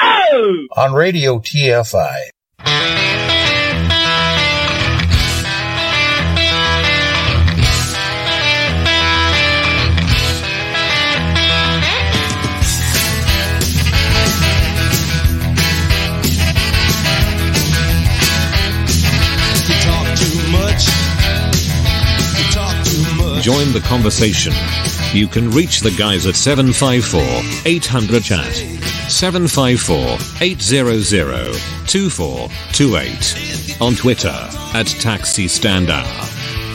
Oh! on Radio TFI. You talk too much. You talk too much. Join the conversation. You can reach the guys at 754 800 chat. 754 800 2428. On Twitter at Taxi Stand Hour.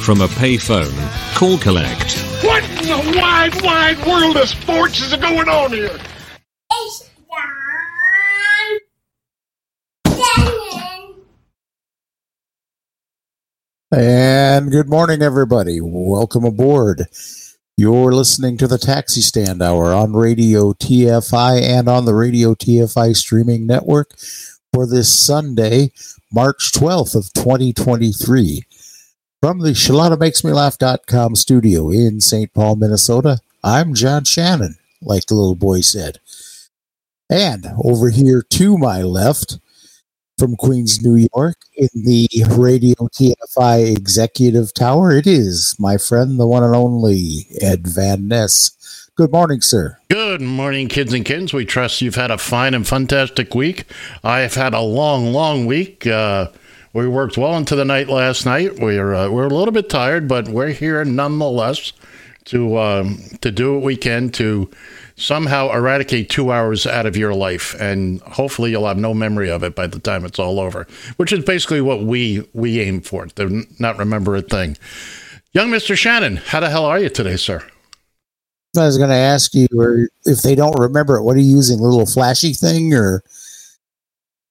From a payphone, call collect. What in the wide, wide world of sports is going on here? It's John Lennon. And good morning, everybody. Welcome aboard. You're listening to the Taxi Stand Hour on Radio TFI and on the Radio TFI streaming network for this Sunday, March 12th of 2023. From the ShallottaMakesMeLaugh.com studio in St. Paul, Minnesota, I'm John Shannon, like the little boy said. And over here to my left, from Queens, New York, in the Radio TFI Executive Tower. It is my friend, the one and only Ed Van Ness. Good morning, sir. Good morning, kids and kittens. We trust you've had a fine and fantastic week. I have had a long, long week. Uh, we worked well into the night last night. We're uh, we're a little bit tired, but we're here nonetheless to um, to do what we can to somehow eradicate two hours out of your life, and hopefully you'll have no memory of it by the time it's all over. Which is basically what we we aim for to not remember a thing. Young Mister Shannon, how the hell are you today, sir? I was going to ask you or if they don't remember it, what are you using? A little flashy thing or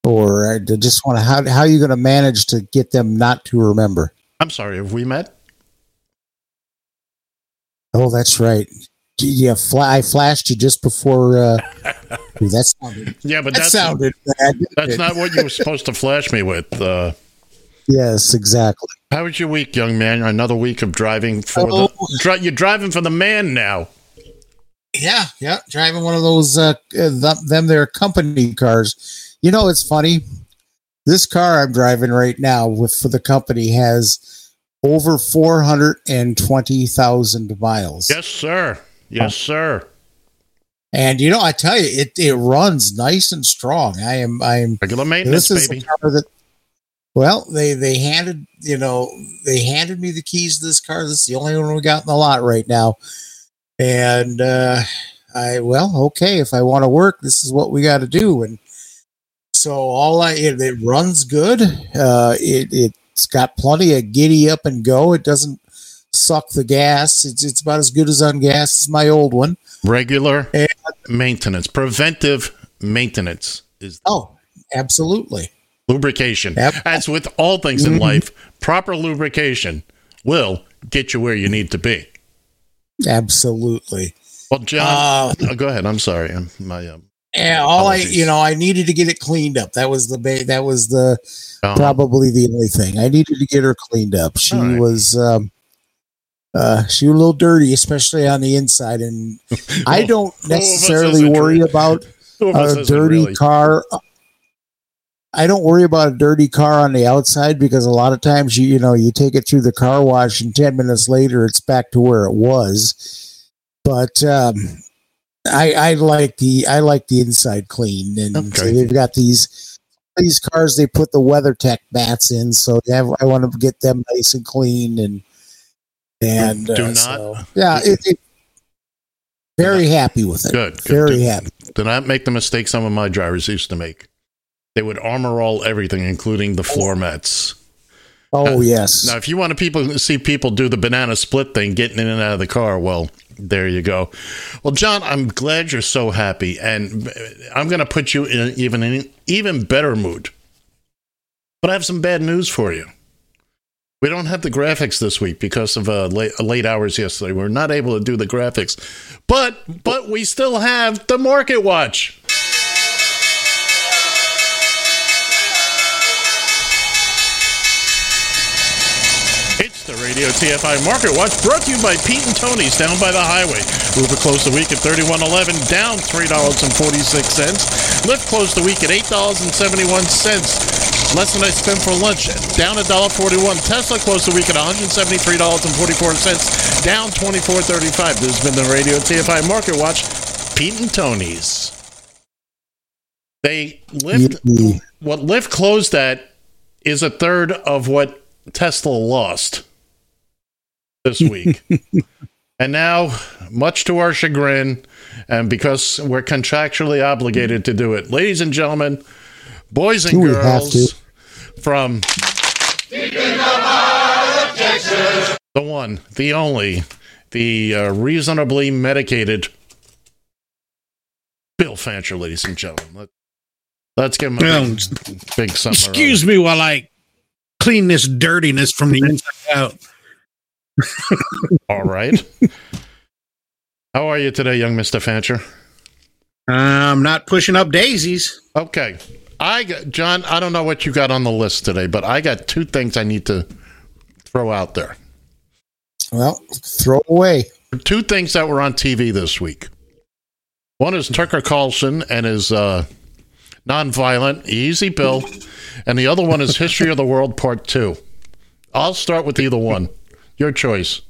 or I just want to how how are you going to manage to get them not to remember? I'm sorry, have we met? Oh, that's right. Yeah, fla- I flashed you just before. Uh, ooh, that sounded. Yeah, but That that's sounded bad. That's it? not what you were supposed to flash me with. Uh, Yes, exactly. how was your week, young man? Another week of driving for Oh. the. Dri- you're driving for the man now. Yeah, yeah, driving one of those uh, uh, th- them their company cars. You know, it's funny. This car I'm driving right now with for the company has over four hundred and twenty thousand miles. Yes, sir. Yes, sir. And you know, I tell you, it it runs nice and strong. I am I am Regular maintenance, this is baby. car that well they they handed you know they handed me the keys to this car this is the only one we got in the lot right now and uh i well okay if i want to work this is what we got to do and so all i it, it runs good uh it it's got plenty of giddy up and go it doesn't suck the gas it's it's about as good as on gas as my old one Regular And- maintenance, preventive maintenance is oh absolutely lubrication. Yep. As with all things in Mhm. life, proper lubrication will get you where you need to be. absolutely Well, John, uh, oh, go ahead. I'm sorry. I'm, my um, Yeah, all I, you know, I needed to get it cleaned up. That was the ba- that was the um, probably the only thing I needed to get her cleaned up. She right. was, um, uh, she was a little dirty, especially on the inside, and I don't who of us necessarily worry dirty? about who of us a dirty really? car. I don't worry about a dirty car on the outside because a lot of times you you know you take it through the car wash and ten minutes later it's back to where it was. But um, I I like the I like the inside clean and so they've got these these cars they put the WeatherTech mats in so they have, I want to get them nice and clean and and Do uh, not- so, yeah it, it, very happy with it Good. good. very Do- happy Do not make the mistake some of my drivers used to make. They would armor all everything, including the floor mats. Oh yes. Now, if you want to people see people do the banana split thing, getting in and out of the car, well, there you go. Well, John, I'm glad you're so happy, and I'm going to put you in even an even better mood. But I have some bad news for you. We don't have the graphics this week because of uh, late, late hours yesterday. We're not able to do the graphics, but but we still have the Market Watch. It's the Radio TFI Market Watch brought to you by Pete and Tony's down by the highway. Uber closed the week at $31.11, down $3.46. Lyft closed the week at $8.71. Less than I spent for lunch, down $1.41. Tesla closed the week at $173.44, down $24.35. This has been the Radio TFI Market Watch. Pete and Tony's. They lift Yippee. what Lyft closed at is a third of what Tesla lost this week. and now, much to our chagrin, and because we're contractually obligated to do it, ladies and gentlemen, boys and Do we have girls from the one, the only, the uh, reasonably medicated Bill Fancher, ladies and gentlemen. Let, let's give him a Well, big, big summer. Excuse me while I clean this dirtiness from the inside out. All right. How are you today, young Mister Fancher? I'm not pushing up daisies. Okay, I got John. I don't know what you got on the list today, but I got two things I need to throw out there. Well, throw away. Two things that were on TV this week. One is Tucker Carlson and his uh, nonviolent, easy bill, and the other one is History of the World Part Two. I'll start with either one. Your choice.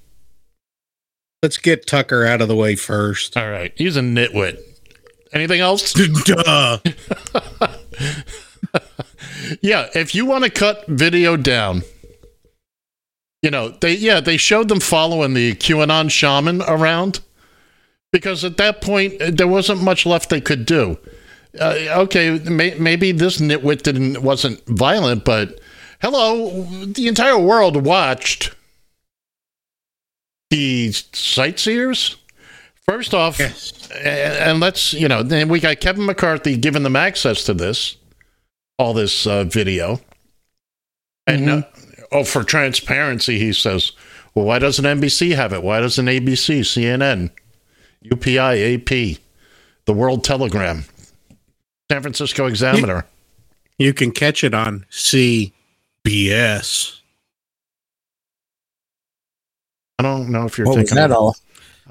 Let's get Tucker out of the way first. All right, he's a nitwit. Anything else? Duh. Yeah, if you want to cut video down, you know, they yeah, they showed them following the QAnon shaman around because at that point uh, there wasn't much left they could do. Uh, okay, may, maybe this nitwit didn't wasn't violent, but hello, the entire world watched the sightseers. First off, Yes. and, and let's you know, then we got Kevin McCarthy giving them access to this, all this uh, video, and uh, oh, for transparency, he says, well, why doesn't NBC have it? Why doesn't ABC, CNN, UPI, AP, the World Telegram, San Francisco Examiner? You can catch it on CBS. I don't know if you're What was thinking. that all?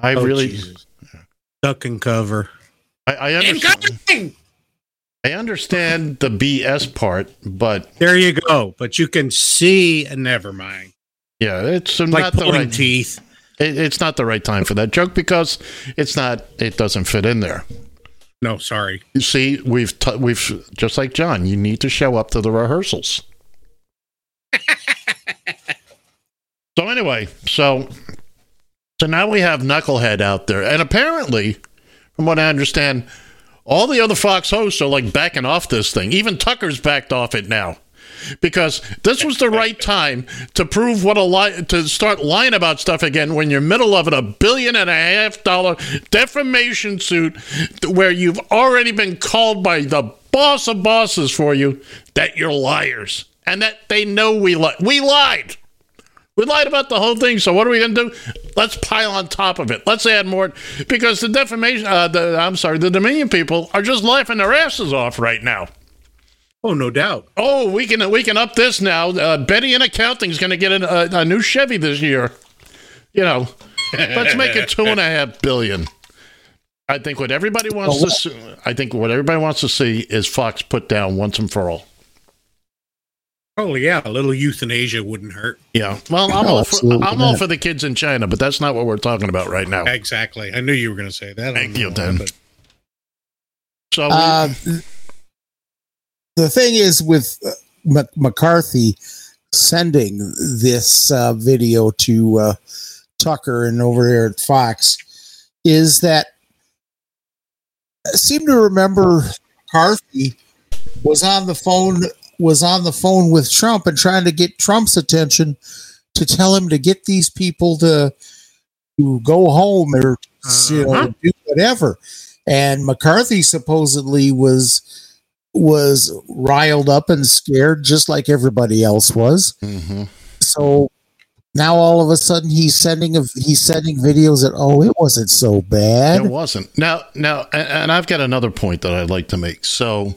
I Oh, really, Jesus. Duck and cover. I, I understand. I understand the BS part, but There you go. But you can see, and never mind. yeah, it's Like not the right. teeth. It, it's not the right time for that joke because it's not. It doesn't fit in there. No, sorry. You see, we've t- we've just like John. You need to show up to the rehearsals. so anyway, so so now we have Knucklehead out there, and apparently, from what I understand, all the other Fox hosts are like backing off this thing. Even Tucker's backed off it now. Because this was the right time to prove what a lie to start lying about stuff again when you're middle of it, a billion and a half dollar defamation suit where you've already been called by the boss of bosses for you that you're liars and that they know we lied. We lied. We lied about the whole thing. So what are we going to do? Let's pile on top of it. Let's add more because the defamation. Uh, the, I'm sorry, the Dominion people are just laughing their asses off right now. Oh, no doubt. Oh, we can we can up this now. Uh, Betty in accounting is going to get a, a, a new Chevy this year. You know, let's make it two and a half billion. I think what everybody wants to see, I think what everybody wants to see is Fox put down once and for all. Oh, yeah. A little euthanasia wouldn't hurt. Yeah. Well, I'm No, all for, I'm all for the kids in China, but that's not what we're talking about right now. Exactly. I knew you were going to say that. Thank you, Dan. but- So we- Uh, the thing is with uh, Mc- McCarthy sending this uh, video to uh, Tucker and over there at Fox is that I seem to remember McCarthy was on the phone was on the phone with Trump and trying to get Trump's attention to tell him to get these people to, to go home or you know, Uh-huh. do whatever. And McCarthy supposedly was was riled up and scared just like everybody else was. hmm So now all of a sudden he's sending a, he's sending videos that oh it wasn't so bad. It wasn't. Now, now, and I've got another point that I'd like to make. So,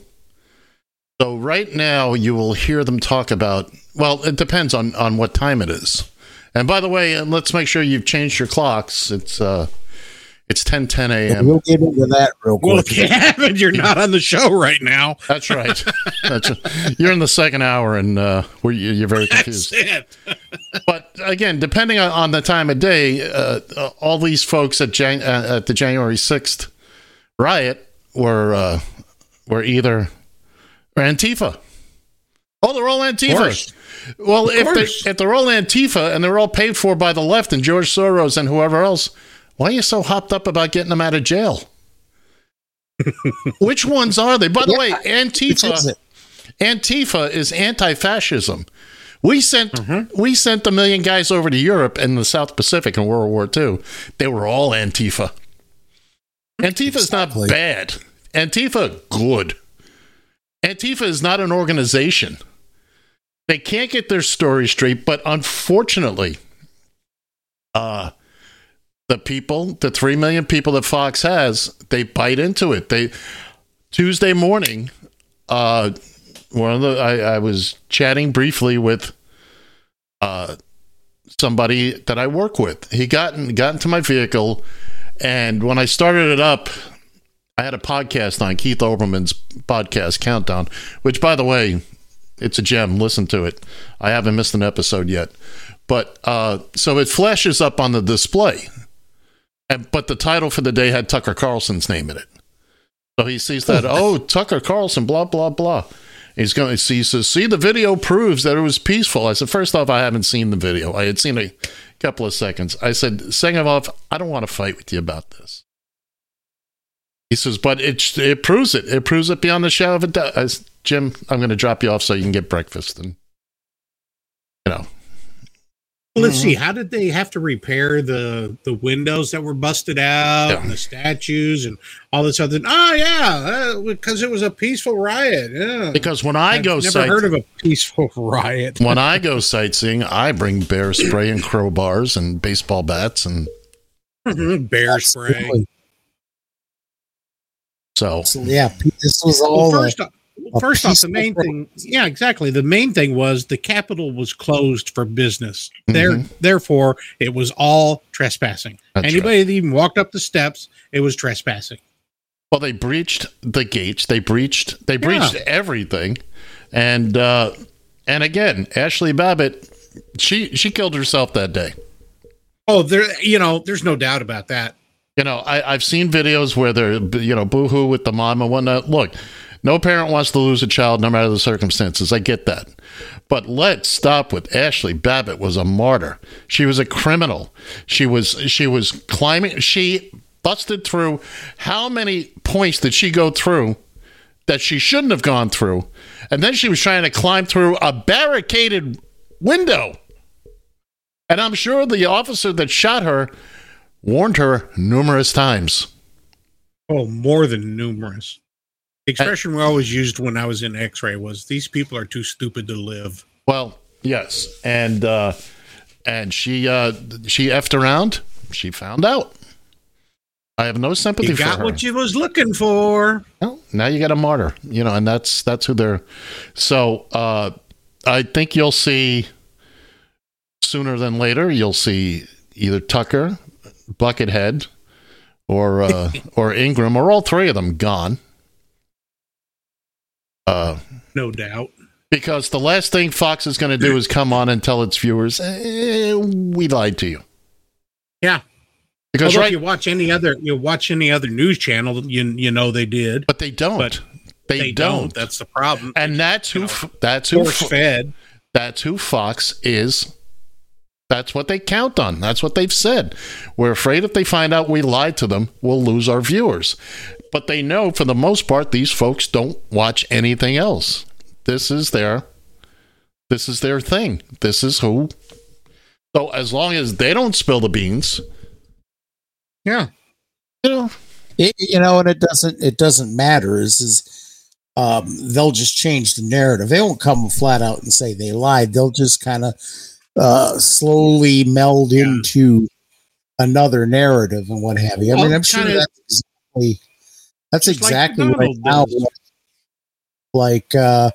so right now you will hear them talk about. Well, it depends on on what time it is. And by the way, uh, let's make sure you've changed your clocks. It's uh, it's ten ten a.m. We'll get into that real quick. Well, if you you're not on the show right now. That's right. That's you're in the second hour, and uh, where you- you're very That's confused. it. But again, depending on, on the time of day, uh, uh, all these folks at, Jan- uh, at the January sixth riot were uh, were either or Antifa. Oh, they're all Antifa. Well, if they if they're all Antifa and they're all paid for by the left and George Soros and whoever else, why are you so hopped up about getting them out of jail? Which ones are they? By the way, Antifa. Antifa is anti-fascism. We sent we sent a million guys over to Europe and the South Pacific in World War II. They were all Antifa. Antifa is not bad. Antifa good. Antifa is not an organization. They can't get their story straight, but unfortunately, uh the people, the three million people that Fox has, they bite into it. They Tuesday morning, uh one of the I, I was chatting briefly with uh somebody that I work with. He got in, got into my vehicle and when I started it up, I had a podcast on Keith Olbermann's podcast Countdown, which by the way, it's a gem. Listen to it. I haven't missed an episode yet. But uh so it flashes up on the display. And but the title for the day had Tucker Carlson's name in it. So he sees that, oh, Tucker Carlson, blah, blah, blah. He's going to see, he says, see, the video proves that it was peaceful. I said, first off, I haven't seen the video. I had seen a couple of seconds. I said, second off, I don't want to fight with you about this. He says, but it, it proves it. It proves it beyond the shadow of a doubt. I s- Jim, I'm going to drop you off so you can get breakfast. And, you know, Let's see. How did they have to repair the the windows that were busted out Yeah. and the statues and all this other? Oh yeah, uh, because it was a peaceful riot. Yeah. because when I I've go never sight- heard of a peaceful riot. when I go sightseeing, I bring bear spray and crowbars and baseball bats. And Bear spray. Absolutely. so, So, yeah, this was all uh, first, off, a first off, the main thing, yeah, exactly. The main thing was the Capitol was closed for business. There, Mhm. therefore, it was all trespassing. That's Anybody that even walked up the steps, it was trespassing. Well, they breached the gates. They breached. They breached everything, and uh, and again, Ashley Babbitt, she she killed herself that day. Oh, there, you know, there's no doubt about that. You know, I, I've seen videos where they're you know boohoo with the mom and whatnot. Look, no parent wants to lose a child, no matter the circumstances. I get that, but let's stop with Ashley Babbitt was a martyr. She was a criminal. She was she was climbing. She busted through. How many points did she go through that she shouldn't have gone through? And then she was trying to climb through a barricaded window. And I'm sure the officer that shot her warned her numerous times. Oh, more than numerous. The expression we always used when I was in X-ray was, "These people are too stupid to live." Well, yes, and uh, and she uh, she effed around. She found out. I have no sympathy You for got her. what you was looking for. Well, now you got a martyr, you know, and that's that's who they're. So uh, I think you'll see sooner than later. You'll see either Tucker, Buckethead, or uh, or Ingraham, or all three of them gone. Uh, No doubt. because the last thing Fox is going to do is come on and tell its viewers, eh, "We lied to you." Yeah. Because Although right, if you watch any other, you watch any other news channel, you you know they did. but they don't. But they, They, don't. don't. That's the problem. and that's who. f that's who. Fed. That's who Fox is. That's what they count on. That's what they've said. We're afraid if they find out we lied to them, we'll lose our viewers. But they know for the most part, these folks don't watch anything else. this is their this is their thing. This is who. So as long as they don't spill the beans, Yeah. you know, It, you know, and it doesn't it doesn't matter. Is is um, they'll just change the narrative. They won't come flat out and say they lied. They'll just kind of uh, slowly meld into another narrative and what have you. I mean, Well, I'm sure kinda- that's exactly that's Just like right now. Like uh,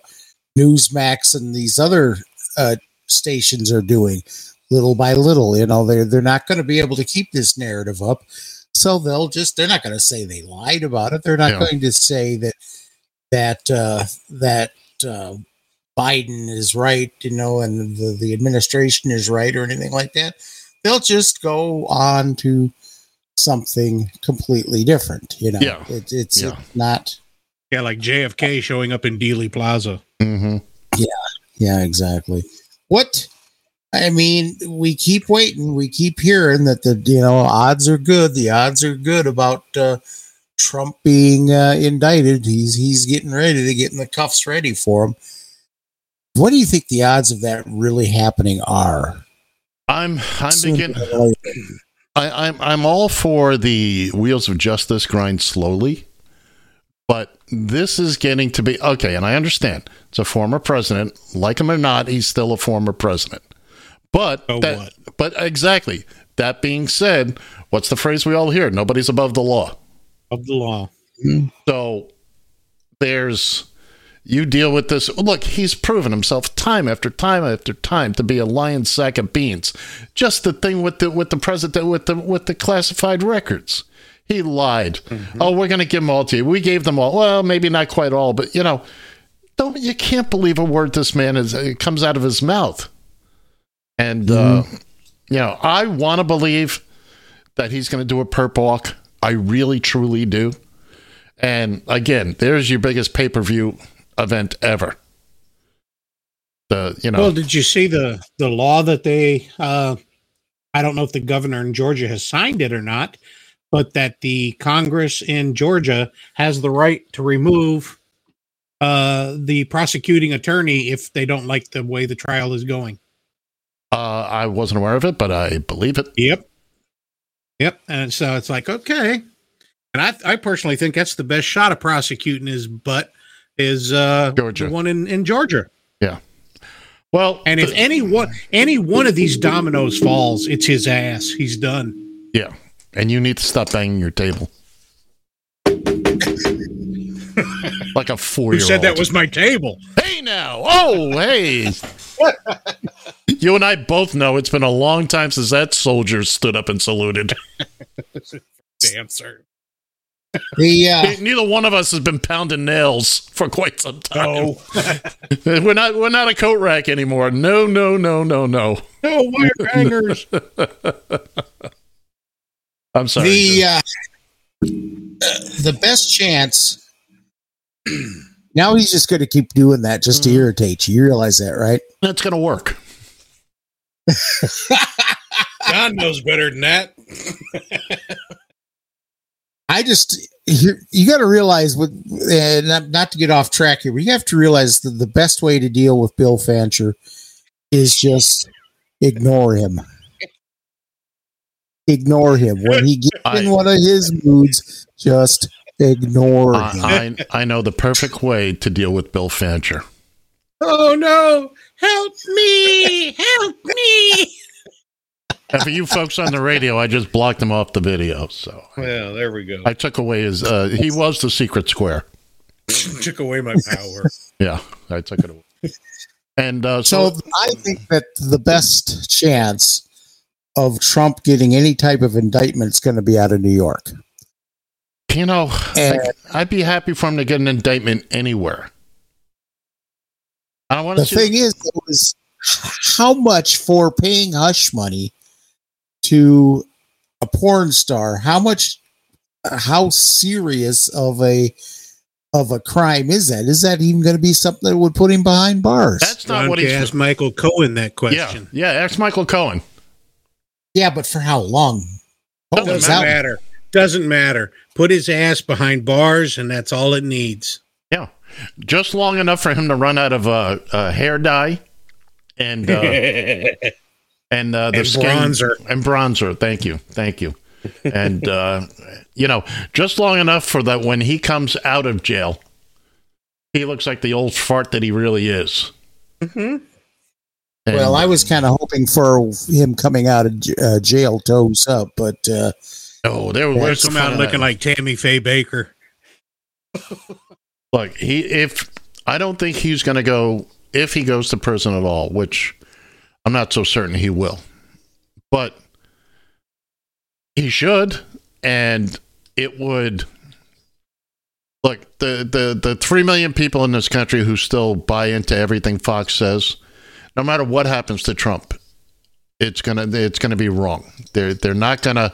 Newsmax and these other uh, stations are doing, little by little. You know, they're they're not going to be able to keep this narrative up. So they'll just they're not going to say they lied about it. They're not Yeah. going to say that that uh that uh Biden is right, you know, and the, the administration is right or anything like that. They'll just go on to something completely different, you know. Yeah. It, it's Yeah. not Yeah, like JFK showing up in Dealey Plaza. hmm Yeah, exactly. What I mean, we keep waiting. We keep hearing that the you know odds are good. The odds are good about uh, Trump being uh, indicted. He's he's getting ready to getting the cuffs ready for him. What do you think the odds of that really happening are? I'm I'm beginning. I, I'm I'm all for the wheels of justice grind slowly, but this is getting to be okay. And I understand it's a former president, like him or not, he's still a former president. But So that, what? but exactly. That being said, what's the phrase we all hear? Nobody's above the law. Of the law. Hmm. So there's you deal with this. Look, he's proven himself time after time after time to be a lion's sack of beans. Just the thing with the with the president with the with the classified records. He lied. Mm-hmm. Oh, we're going to give them all to you. We gave them all. Well, maybe not quite all, but you know, don't you can't believe a word this man is it comes out of his mouth. And uh, mm-hmm. you know, I want to believe that he's going to do a perp walk. I really, truly do. And again, there's your biggest pay per view event ever. The you know, Well, did you see the the law that they? Uh, I don't know if the governor in Georgia has signed it or not, but that the Congress in Georgia has the right to remove uh, the prosecuting attorney if they don't like the way the trial is going. uh, I wasn't aware of it, but I believe it. Yep. Yep. And so it's like, okay. And I, I personally think that's the best shot of prosecuting his butt is uh Georgia. one in, in Georgia. Yeah. Well, And if the- any one any one of these dominoes falls, it's his ass. He's done. yeah, and you need to stop banging your table like a four year old. said that was my table? Hey now, oh hey. you and I both know it's been a long time since that soldier stood up and saluted. Damn. The uh, Neither one of us has been pounding nails for quite some time. No. we're not we're not a coat rack anymore. No, no, no, no, no. No wire hangers. I'm sorry. the uh, the best chance. now he's just going to keep doing that just to irritate you. You realize that, right? That's gonna work. God knows better than that. I just you, you got to realize what, uh, not, not to get off track here, but you have to realize that the best way to deal with Bill Fancher is just ignore him. Ignore him when he gets in one of his moods. Just ignore him. I, I I know the perfect way to deal with Bill Fancher. Oh no! Help me! Help me! And for you folks on the radio, I just blocked him off the video. So yeah, there we go. I took away his. Uh, he was the secret square. took away my power. Yeah, I took it away. And uh, so, So I think that the best chance of Trump getting any type of indictment is going to be out of New York. you know, And I, would be happy for him to get an indictment anywhere. I don't want the to see. thing is, it was how much for paying hush money to a porn star? How much? How serious of a of a crime is that? Is that even going to be something that would put him behind bars? That's not don't what you he's. ask Michael Cohen that question? yeah. yeah, Ask Michael Cohen. yeah, but for how long? Doesn't Doesn't out. matter. Doesn't matter. Put his ass behind bars, and that's all it needs. Yeah, just long enough for him to run out of uh, uh, hair dye and uh, and uh, the And skin bronzer. and bronzer. Thank you, thank you. And uh, you know, just long enough for that when he comes out of jail, he looks like the old fart that he really is. Mhm. And- Well, I was kind of hoping for him coming out of j- uh, jail toes up, but uh, oh, there was the Come out looking like Tammy Faye Bakker. Look, he if I don't think he's going to go if he goes to prison at all, which I'm not so certain he will. But he should and it would look the the the 3 million people in this country who still buy into everything Fox says, no matter what happens to Trump, it's going to it's going to be wrong. They're they're not going to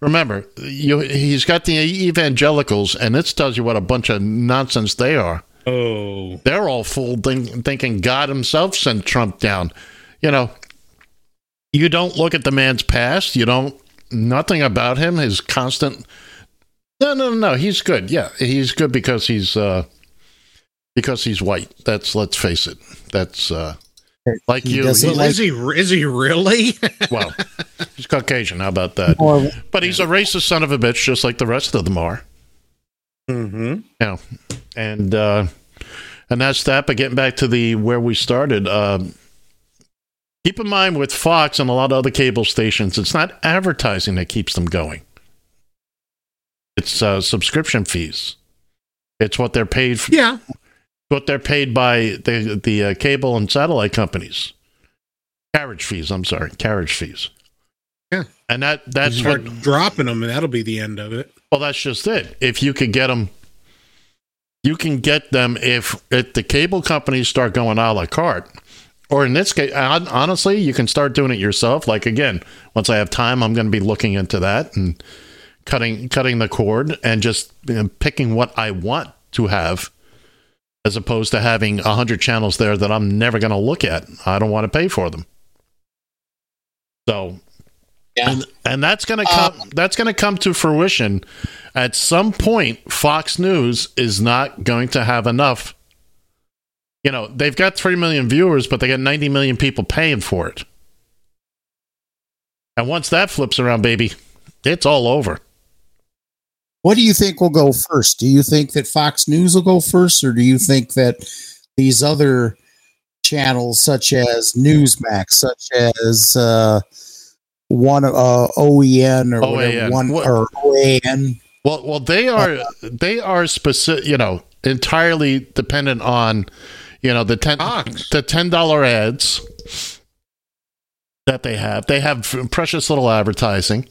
remember you he's got the evangelicals and this tells you what a bunch of nonsense they are Oh, they're all fooled think, thinking god himself sent trump down you know you don't look at the man's past you don't nothing about him his constant no no no he's good yeah he's good because he's uh because he's white that's let's face it that's uh like He you he- well, is he? Is he really? well he's caucasian how about that or but he's a racist son of a bitch just like the rest of them are mm-hmm. you know, and uh, and that's that. But getting back to the where we started, um, keep in mind with Fox and a lot of other cable stations, it's not advertising that keeps them going. It's uh, subscription fees. It's what they're paid. For, Yeah. what they're paid by the the uh, cable and satellite companies. Carriage fees. I'm sorry, carriage fees. Yeah. and that that's Start what dropping them, and that'll be the end of it. well, that's just it. If you can get them, you can get them if, if the cable companies start going a la carte. Or in this case, honestly, you can start doing it yourself. Like again, once I have time, I'm going to be looking into that and cutting cutting the cord and just you know, picking what I want to have, as opposed to having a hundred channels there that I'm never going to look at. I don't want to pay for them. So Yeah. and, and that's going to come um, that's going to come to fruition at some point fox news is not going to have enough you know they've got 3 million viewers but they got 90 million people paying for it. And once that flips around baby it's all over. What do you think will go first? Do you think that Fox News will go first, or do you think that these other channels, such as Newsmax, such as uh, one uh, OEN or whatever, one or OAN, well well they are they are specific you know entirely dependent on you know the 10 Fox. the $10 ads that they have. They have precious little advertising.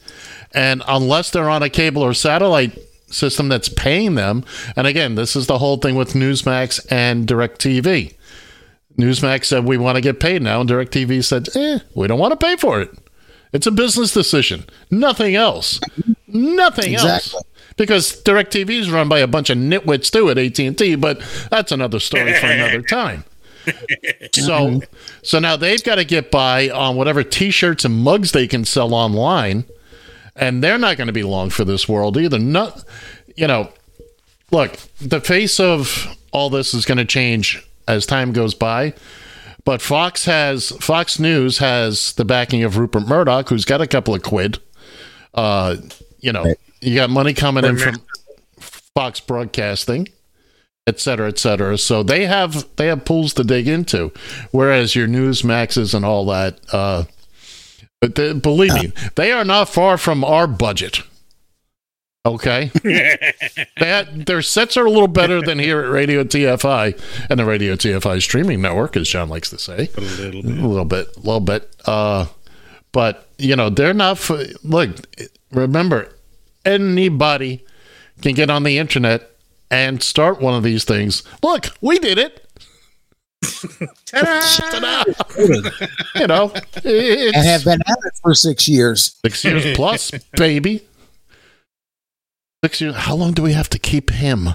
And unless they're on a cable or satellite system that's paying them, and again, this is the whole thing with Newsmax and DirecTV. Newsmax said, We want to get paid now. And DirecTV said, Eh, we don't want to pay for it. It's a business decision. Nothing else. Nothing Exactly. else. Because DirecTV is run by a bunch of nitwits too at AT&T, but that's another story for another time. So, so now they've got to get by on whatever T-shirts and mugs they can sell online, and they're not going to be long for this world either. Not, you know, look, the face of all this is going to change as time goes by. But Fox has Fox News has the backing of Rupert Murdoch, who's got a couple of quid. Uh, you know, you got money coming in from Fox Broadcasting, et cetera, et cetera. So they have they have pools to dig into, whereas your Newsmaxes and all that. Uh, but they, believe me, they are not far from our budget. Okay, that their sets are a little better than here at Radio TFI and the Radio TFI streaming network, as John likes to say A little bit, a bit. little bit, a little bit. Uh, but you know, they're not. For, look, remember, anybody can get on the internet and start one of these things. Look, we did it. Ta-da! you know, it's and have been at it for six years. six years plus, baby. Six years. How long do we have to keep him?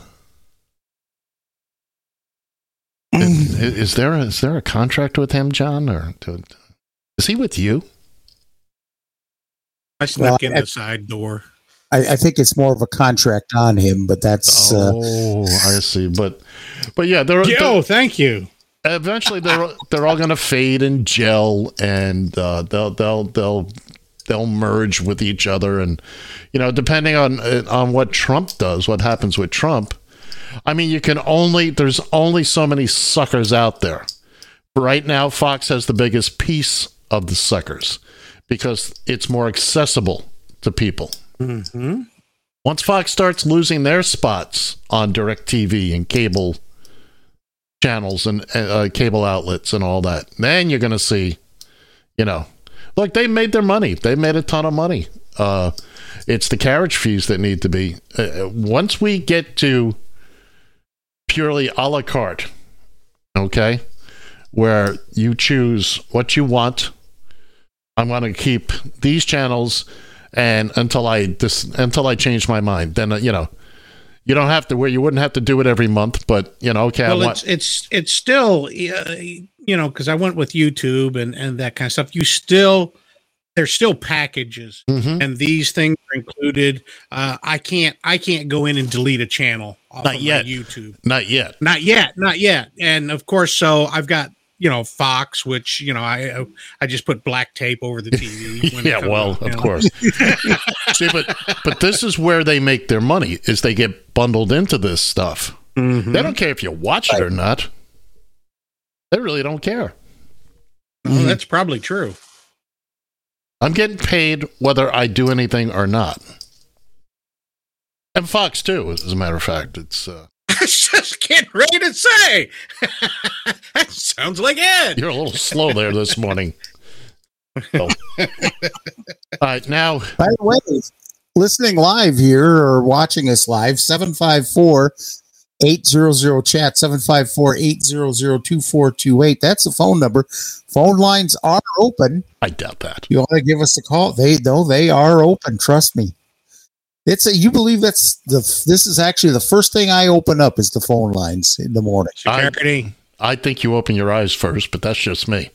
Is, is there a, is there a contract with him, John, or to, is he with you? I snuck Well, in I- the side door. I, I think it's more of a contract on him, but that's uh, Oh, I see. But But yeah, they're, they're Yo, thank you. eventually they're they're all going to fade and gel, and uh, they'll they'll they'll they'll merge with each other, and you know, depending on uh, on what Trump does, what happens with Trump. I mean, you can only there's only so many suckers out there. Right now, Fox has the biggest piece of the suckers because it's more accessible to people. hmm Once Fox starts losing their spots on DirecTV and cable channels and uh, cable outlets and all that, then you're going to see, you know, look, they made their money. They made a ton of money. Uh, it's the carriage fees that need to be. Uh, once we get to purely a la carte, okay, where you choose what you want. I'm going to keep these channels and until I this until I change my mind. Then uh, you know, you don't have to where you wouldn't have to do it every month, but you know, okay, Well, want, it's it's it's still uh, you know because I went with YouTube and and that kind of stuff. You still there's still packages Mhm. and these things are included. Uh, I can't I can't go in and delete a channel Not yet. YouTube. not yet. Not yet, not yet. And of course, so I've got you know Fox, which you know I I just put black tape over the TV. when Yeah, well, up, you of know. course. See, but but this is where they make their money is they get bundled into this stuff. Mhm. They don't care if you watch it or not. They really don't care. Well, that's probably true. I'm getting paid whether I do anything or not. And Fox too, as a matter of fact. It's uh, I was just getting ready to say. that sounds like Ed. you're a little slow there this morning. So. All right, now By the way, listening live here or watching us live, 754 800 chat, 754 800 2428. That's the phone number. Phone lines are open. I doubt that. You want to give us a call? They no, they are open. Trust me. It's a you believe that's the this is actually the first thing I open up is the phone lines in the morning. Security. I think you open your eyes first, but that's just me.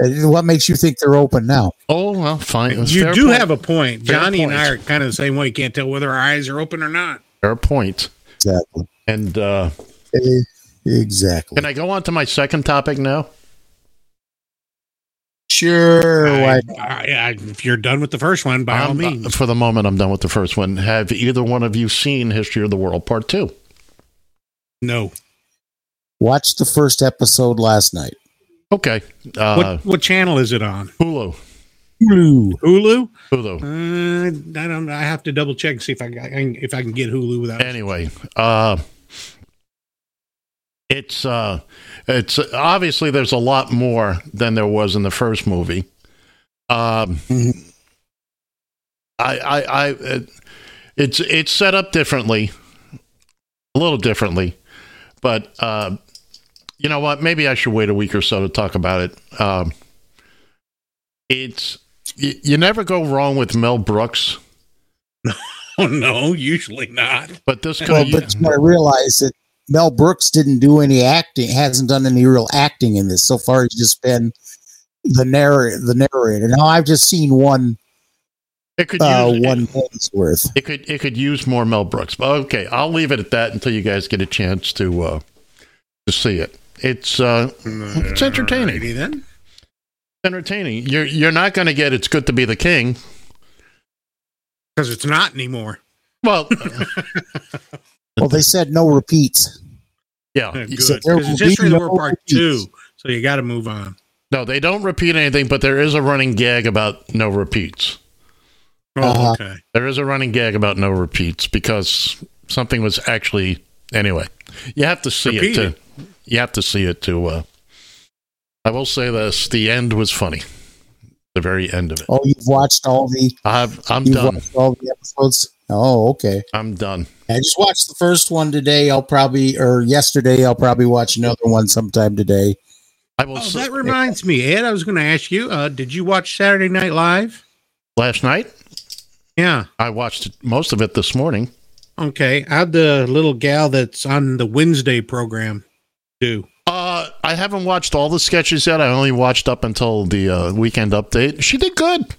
What makes you think they're open now? Oh well, fine. It's you do point. have a point. Fair Johnny and I are kind of the same way. You can't tell whether our eyes are open or not. fair point. Exactly. And uh, Eh, Exactly. can I go on to my second topic now? Sure. I- I- I- if you're done with the first one, by all I'm- means. For the moment, I'm done with the first one. Have either one of you seen History of the World Part Two? No. Watched the first episode last night. Okay. Uh, what what channel is it on? Hulu. Hulu. Hulu? Hulu. Uh, I don't. I have to double check and see if I, I can if I can get Hulu without. Anyway, uh, it's uh, it's obviously there's a lot more than there was in the first movie. Um, Mhm. I, I, I, it, it's it's set up differently, a little differently, but uh, you know what? Maybe I should wait a week or so to talk about it. Um, it's you, you never go wrong with Mel Brooks, Oh no, usually not. but this Well, guy, but you gotta realize that Mel Brooks didn't do any acting, hasn't done any real acting in this. So far, he's just been the narrator. The narrator. Now, I've just seen one it could uh, use, one day's worth. It could it could use more Mel Brooks. But okay, I'll leave it at that until you guys get a chance to uh, to see it. It's uh, it's entertaining. Alrighty then. entertaining. You're you're not going to get it's good to be the king. Because it's not anymore. Well, Well, they said no repeats. Yeah. Yeah, Good. said there Because it's will be history the no world part two. So you got to move on. No, they don't repeat anything, but there is a running gag about no repeats. Oh, Uh-huh. okay. There is a running gag about no repeats because something was actually anyway. You have to see it Repeated. to you have to see it to uh I will say this, the end was funny. The very end of it. Oh, you've watched all the I've, I'm you've done. watched all the episodes. Oh, okay. I'm done. I just watched the first one today. I'll probably or yesterday. I'll probably watch another one sometime today. I will Oh, say, that reminds me, Ed. I was going to ask you. Uh, did you watch Saturday Night Live? last night Yeah. I watched most of it this morning. Okay. How'd the little gal that's on the Wednesday program do? Uh, I haven't watched all the sketches yet. I only watched up until the uh, weekend update. She did good.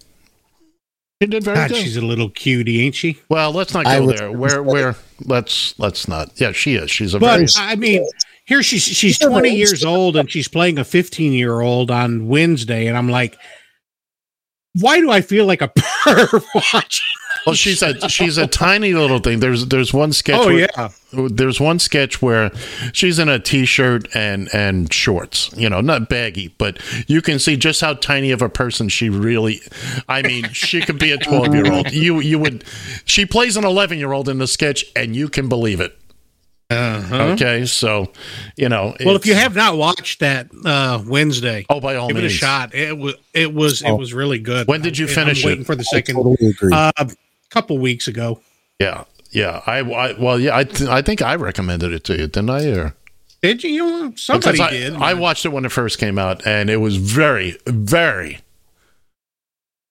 She did very God, good. she's a little cutie, ain't she? Well, let's not go there. Where where let's let's not. Yeah, she is. She's a But very I mean, here she's she's 20 years old and she's playing a 15 year old on Wednesday, and I'm like, why do I feel like a perv watching? Well, she's a she's a tiny little thing. There's there's one sketch. Oh where, yeah, There's one sketch where she's in a t-shirt and and shorts. You know, not baggy, but you can see just how tiny of a person she really. I mean, she could be a 12 year old. You you would. She plays an 11 year old in the sketch, and you can believe it. Okay, so you know. Well, if you have not watched that uh, Wednesday, oh, by all give it a shot. It was it was it Oh. was really good. When did you I'm- finish I'm waiting for the I second. totally agree. Uh, a couple weeks ago. Yeah, yeah. I, I well, yeah. I th- I think I recommended it to you, didn't I? Or Did you? you somebody Because I, did. I watched it when it first came out, and it was very, very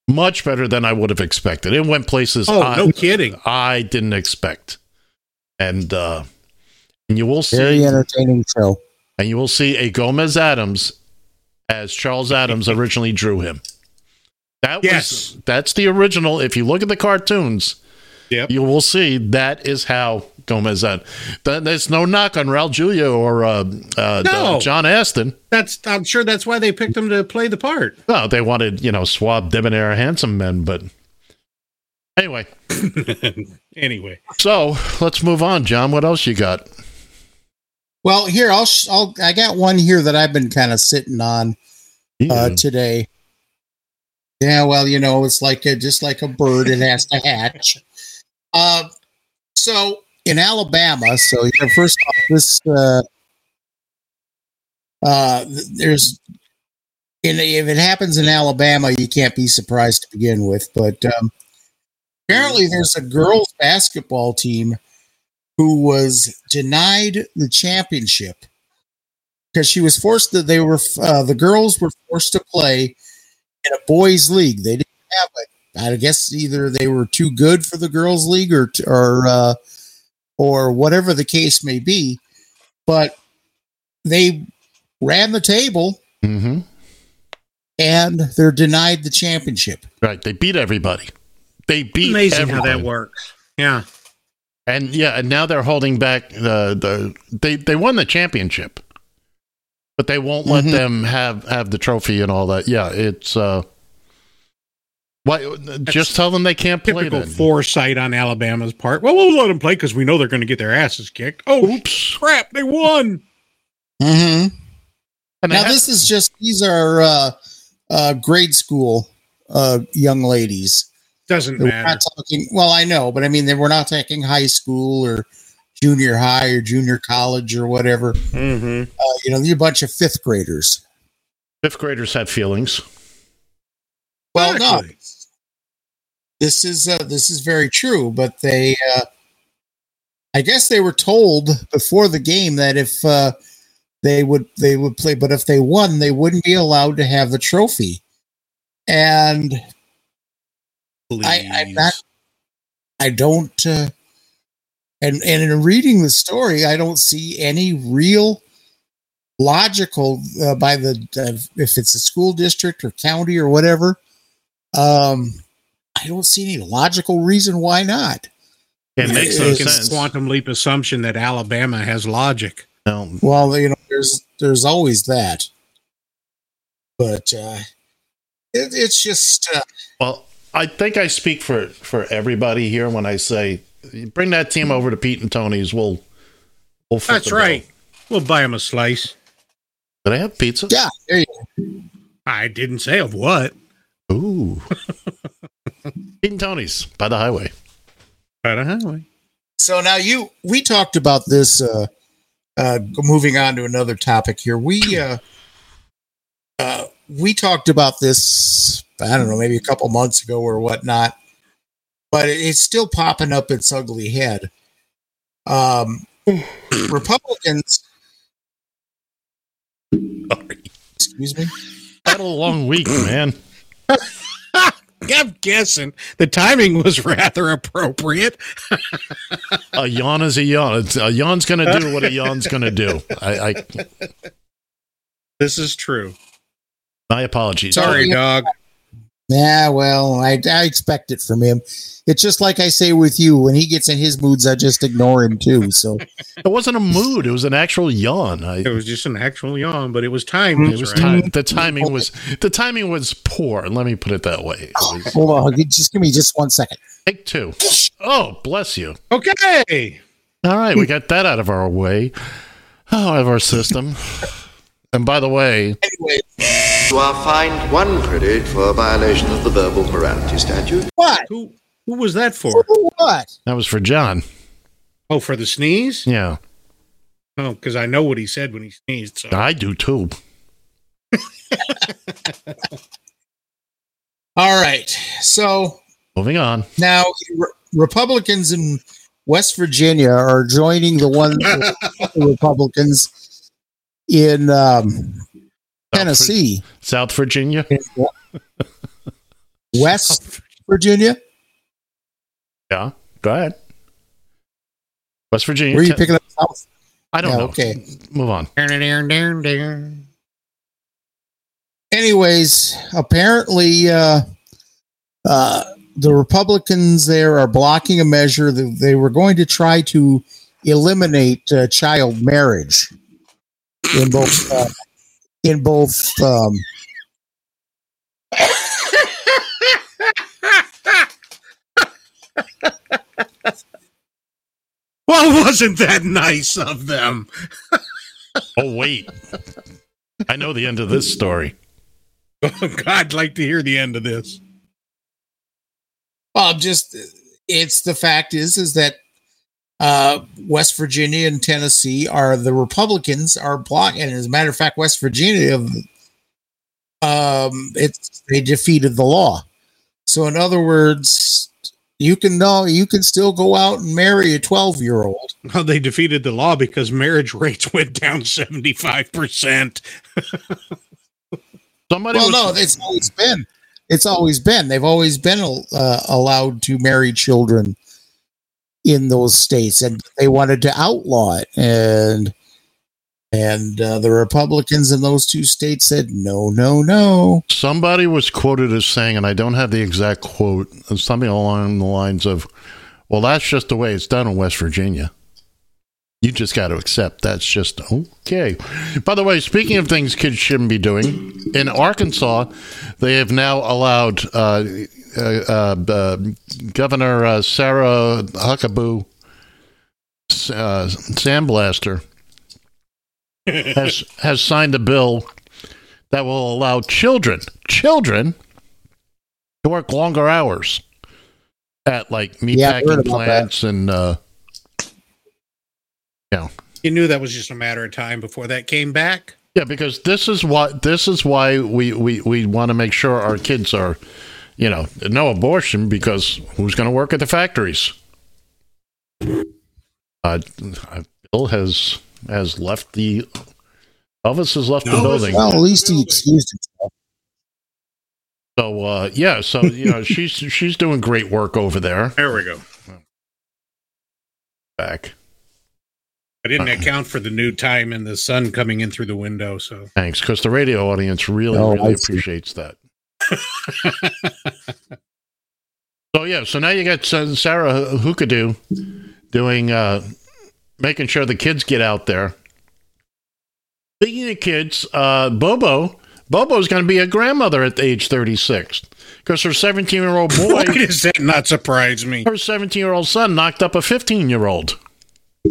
much better than I would have expected. It went places oh, I, no kidding. I didn't expect, and uh, and you will see Very see, entertaining show. and you will see a Gomez Addams as Charles Addams originally drew him. That Yes. was that's the original. If you look at the cartoons, Yep. you will see that is how Gomez. That there's no knock on Raul Julia or uh, uh, No. John Astin. That's I'm sure that's why they picked him to play the part. No, they wanted, you know, suave, debonair, handsome men, but anyway. anyway, So let's move on, John. What else you got? Well, here I'll, I'll I got one here that I've been kind of sitting on uh, today. Yeah, well, you know, it's like a, just like a bird; it has to hatch. Uh, so in Alabama, so you know, first off, this uh, uh, there's in if it happens in Alabama, you can't be surprised to begin with. But um, apparently, there's a girls' basketball team who was denied the championship because she was forced that They were uh, the girls were forced to play in a boys' league. They didn't have it. I guess either they were too good for the girls' league or or uh, or whatever the case may be, but they ran the table Mm-hmm. and they're denied the championship. Right. They beat everybody. They beat amazing how that works. Yeah, And yeah, and now they're holding back the the they they won the championship. But they won't let Mhm. them have have the trophy and all that. Yeah, it's uh why just tell them they can't play typical then. foresight on Alabama's part. Well, we'll let them play because we know they're going to get their asses kicked. Oh, Oops. crap! They won. Mm-hmm. And Now have- this is just these are uh, uh, grade school uh, young ladies. Doesn't We're matter. not talking. Well, I know, but I mean, they we're not talking high school or junior high or junior college or whatever. Mm-hmm. Uh, you know, you're a bunch of fifth graders. fifth graders have feelings. Well, no, this is uh, this is very true. But they, uh, I guess, they were told before the game that if uh, they would they would play, but if they won, they wouldn't be allowed to have the trophy. And I, I'm not. I don't. Uh, and and in reading the story, I don't see any real logical uh, by the uh, if it's a school district or county or whatever. Um, I don't see any logical reason why not. It makes no sense. a quantum leap assumption that Alabama has logic. No, Well, you know, there's there's always that, but uh, it, it's just uh, Well, I think I speak for for everybody here when I say bring that team over to Pete and Tony's. We'll we'll foot That's the bill. right. We'll buy them a slice. Did I have pizza? yeah. There you go. I didn't say of what. Ooh. Pete and Tony's by the highway. By the highway. So now you we talked about this uh uh moving on to another topic here. We uh uh we talked about this I don't know, maybe a couple months ago or whatnot. But it's still popping up its ugly head. Um Republicans Sorry. excuse me. Had a long week, man. I'm guessing the timing was rather appropriate. A yawn is a yawn. It's- A yawn's going to do what a yawn's going to do. I, I This is true. my apologies. Sorry, dog. Yeah, well, I, I expect it from him. It's just like I say with you. When he gets in his moods, I just ignore him too. So It wasn't a mood; it was an actual yawn. I, It was just an actual yawn, but it was time. it was time. The timing was the timing was poor. Let me put it that way. It was- hold on, just give me just one second. take two. Oh, bless you. Okay. All right, we got that out of our way, oh, out of our system. And by the way, You are fined one credit for a violation of the verbal morality statute. What? Who who was that for? What? that was for John. Oh, for the sneeze? Yeah, Oh, because I know what he said when he sneezed. So I do too. All right. So Moving on. now re- Republicans in West Virginia are joining the one Republicans in um, Tennessee, South Virginia. West Virginia. Yeah, go ahead. West Virginia. Where are you picking up South? I don't Yeah, know. okay. Move on. anyways, apparently, uh, uh, the Republicans there are blocking a measure that they were going to try to eliminate uh, child marriage in both uh, in both. Um, well, wasn't that nice of them? Oh wait, I know the end of this story. Oh, God, I'd like to hear the end of this. well, just it's the fact is is that uh, West Virginia and Tennessee are the Republicans are blocking. And as a matter of fact, West Virginia, um, it's they defeated the law. So in other words, you can know you can still go out and marry a twelve year old. Well, they defeated the law because marriage rates went down 75%. Somebody Well, was, no, it's always been. It's always been. They've always been uh, allowed to marry children in those states, and they wanted to outlaw it. And and uh, the Republicans in those two states said no, no, no. somebody was quoted as saying, and I don't have the exact quote, something along the lines of, "Well, that's just the way it's done in West Virginia." You just got to accept that's just okay. By the way, speaking of things kids shouldn't be doing, in Arkansas, they have now allowed uh, Governor uh, Sarah Huckabee uh, Sandblaster has has signed a bill that will allow children children to work longer hours at like Yeah, I heard meatpacking about plants and uh, You knew that was just a matter of time before that came back. Yeah, because this is what this is why we we, we want to make sure our kids are, you know, no abortion because who's going to work at the factories? Uh, Bill has has left the Elvis has left the building. Well, at least he excused himself. So uh, yeah, so you know she's she's doing great work over there. There we go. Back, I didn't account for the new time and the sun coming in through the window. So thanks, because the radio audience really Oh, really appreciates that. So yeah, so now you got Sarah Hookadoo doing uh making sure the kids get out there. Speaking of kids, uh Bobo Bobo's going to be a grandmother at age 36 because her 17 year old boy, why does that not surprise me? her 17 year old son knocked up a 15 year old.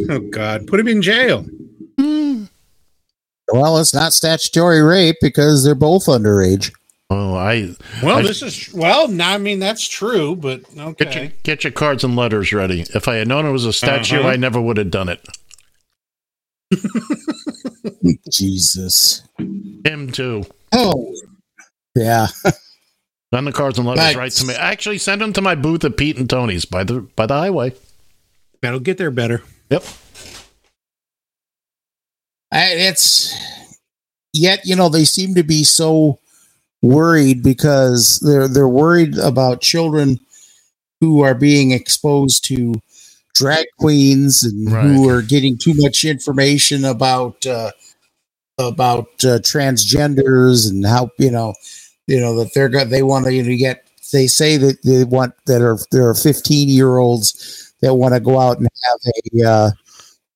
Oh God, put him in jail. Well, it's not statutory rape because they're both underage. Oh, I Well, I- this is well. no, I mean that's true, but get your okay. get your cards and letters ready. If I had known it was a statue, Uh-huh. I never would have done it. Jesus. Him too. Oh, yeah. Send the cards and letters Right. right to me. Actually, send them to my booth at Pete and Tony's by the by the highway. That'll get there better. Yep. I, it's yet you know they seem to be so worried because they're they're worried about children who are being exposed to drag queens and who are getting too much information about uh, about uh, transgenders and how you know you know that they're going they want to you know, get they say that they want that are there are 15 year olds that want to go out and have a uh,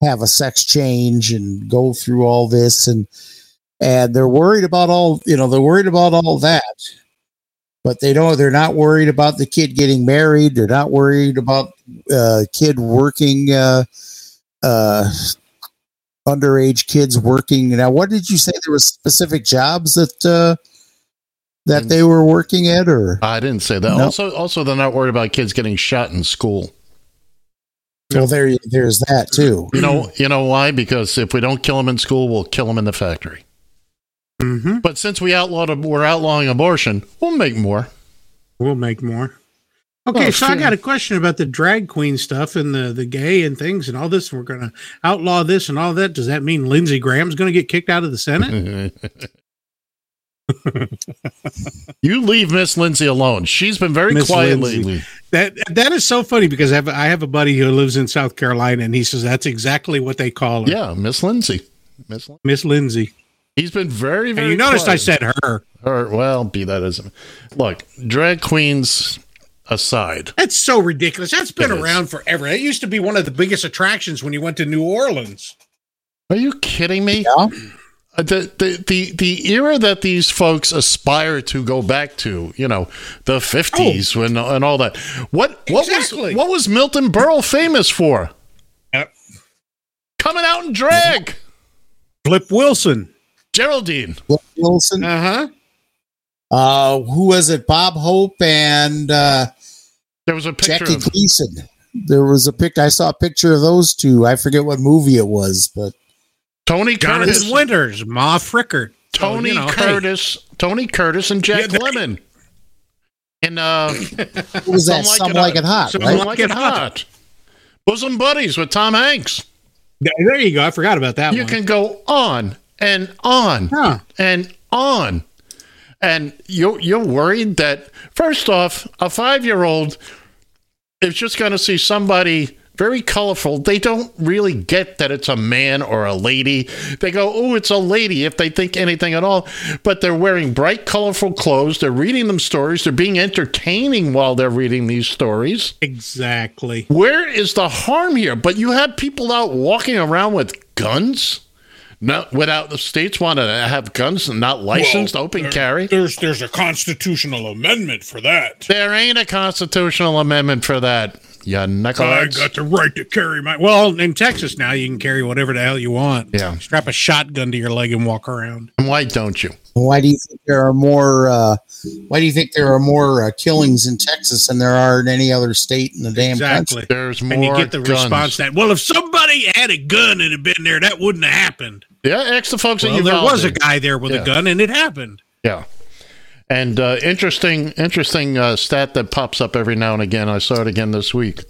have a sex change and go through all this and and they're worried about all you know they're worried about all that but they don't they're not worried about the kid getting married they're not worried about uh kid working uh uh underage kids working now what did you say there was specific jobs that uh that they were working at or I didn't say that. No. Also, also, they're not worried about kids getting shot in school. well there there's that too You know, you know why? Because if we don't kill them in school, we'll kill them in the factory. Mm-hmm. But since we outlawed, we're outlawing abortion, we'll make more. We'll make more. Okay, Oh, so I got a question about the drag queen stuff and the the gay and things and all this. We're going to outlaw this and all that. Does that mean Lindsey Graham's going to get kicked out of the Senate? you leave Miss Lindsay alone. She's been very Miss quiet Lindsay. lately. That that is so funny because I have I have a buddy who lives in South Carolina and he says that's exactly what they call her, Yeah, Miss Lindsay. Miss Miss Lindsay. He's been very, very. And you noticed I said her. Her. well, be that as look, drag queens aside. That's so ridiculous. That's been It is. around forever. It used to be one of the biggest attractions when you went to New Orleans. Are you kidding me? yeah Uh, The, the the the era that these folks aspire to go back to, you know, the fifties when and all that. What what Exactly. was what was Milton Berle famous for? Yep. Coming out in drag, Flip Wilson. Geraldine. wilson Uh huh. uh who was it bob hope and uh There was a picture Jackie of Gleason. There was a pic. I saw a picture of those two. I forget what movie it was, but Tony Jonathan Curtis. Winters, Ma Frickert. So, Tony you know, hey, Curtis. Tony Curtis and Jack Yeah, they- Lemmon. And uh, what was that? Some like, it hot, Some right? like it hot. Bosom buddies with Tom Hanks. there you go. I forgot about that you one. can go on and on Huh. and on and you're, you're worried that first off a five-year-old is just going to see somebody very colorful they don't really get that it's a man or a lady they go oh it's a lady if they think anything at all but they're wearing bright colorful clothes they're reading them stories they're being entertaining while they're reading these stories Exactly. where is the harm here? But you have people out walking around with guns. No, without the states want to have guns and not licensed, open carry. There's there's a constitutional amendment for that. There ain't a constitutional amendment for that. You knuckleheads. I got the right to carry my. Well, in Texas now, you can carry whatever the hell you want. Yeah. Strap a shotgun to your leg and walk around. And Why don't you? Why do you think there are more? Uh, why do you think there are more uh, killings in Texas than there are in any other state in the damn exactly. country? There's more And you get the guns. response that, well, if somebody had a gun and had been there, that wouldn't have happened. Yeah, ask the folks Well, at there Uvalde. was a guy there with Yeah. a gun and it happened. Yeah. And uh, interesting, interesting uh, stat that pops up every now and again. I saw it again this week.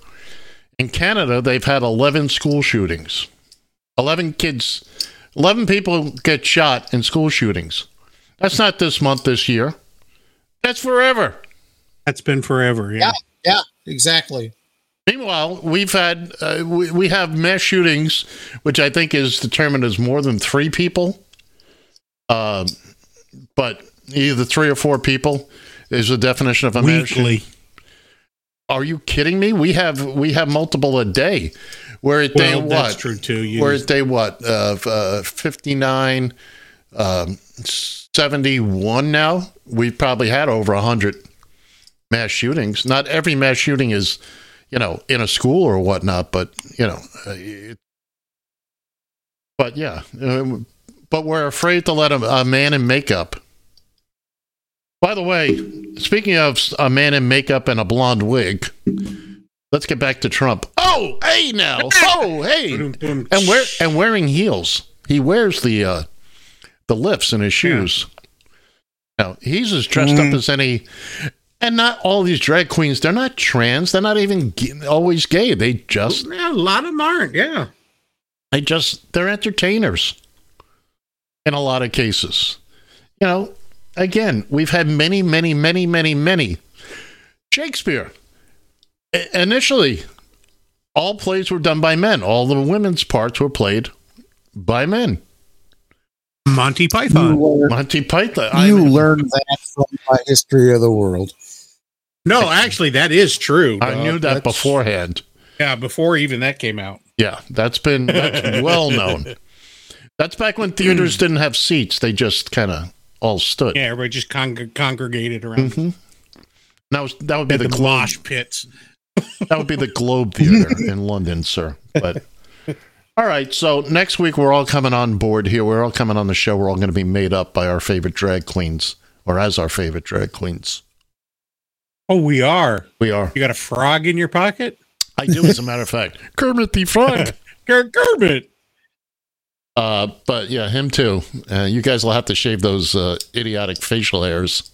In Canada, they've had 11 school shootings. 11 kids, 11 people get shot in school shootings. That's not this month, this year. That's forever. That's been forever. Yeah. Yeah, yeah, exactly. Meanwhile, we've had uh, we, we have mass shootings, which I think is determined as more than three people. Uh, but either three or four people is the definition of a. Weekly. Are you kidding me? We have we have multiple a day. We're at day Well, what? that's true too. You We're at day what? Uh, uh, 59, um, 71 now. We've probably had over 100 mass shootings. Not every mass shooting is, you know, in a school or whatnot, but, you know, uh, it, but yeah. Um, but we're afraid to let a, a man in makeup. By the way, speaking of a man in makeup and a blonde wig, let's get back to Trump. Oh, hey now. Oh, hey and wear and wearing heels. He wears the uh, the lifts in his shoes. Now he's as dressed up as any. And not all these drag queens. They're not trans. They're not even g- always gay. They just Yeah, a lot of them aren't. Yeah. they just they're entertainers. In a lot of cases, you know. Again, we've had many, many, many, many, many. Shakespeare. I- initially, all plays were done by men. All the women's parts were played by men. Monty Python. You learn, Monty Python. I you mean, learn that from my history of the world. No, actually, that is true. I dog. knew that beforehand. Yeah, before even that came out. Yeah, that's been that's well known. That's back when theaters didn't have seats; they just kind of all stood. Yeah, everybody just con- congregated around hmm That was that would be at the, the Globe. pits. That would be the Globe Theater in London, sir. But all right, so next week we're all coming on board here. We're all coming on the show. We're all going to be made up by our favorite drag queens, or as our favorite drag queens. Oh, we are. We are. You got a frog in your pocket? I do, as a matter of fact. Kermit the Frog. Kermit. Uh, but yeah, him too. Uh, you guys will have to shave those uh, idiotic facial hairs.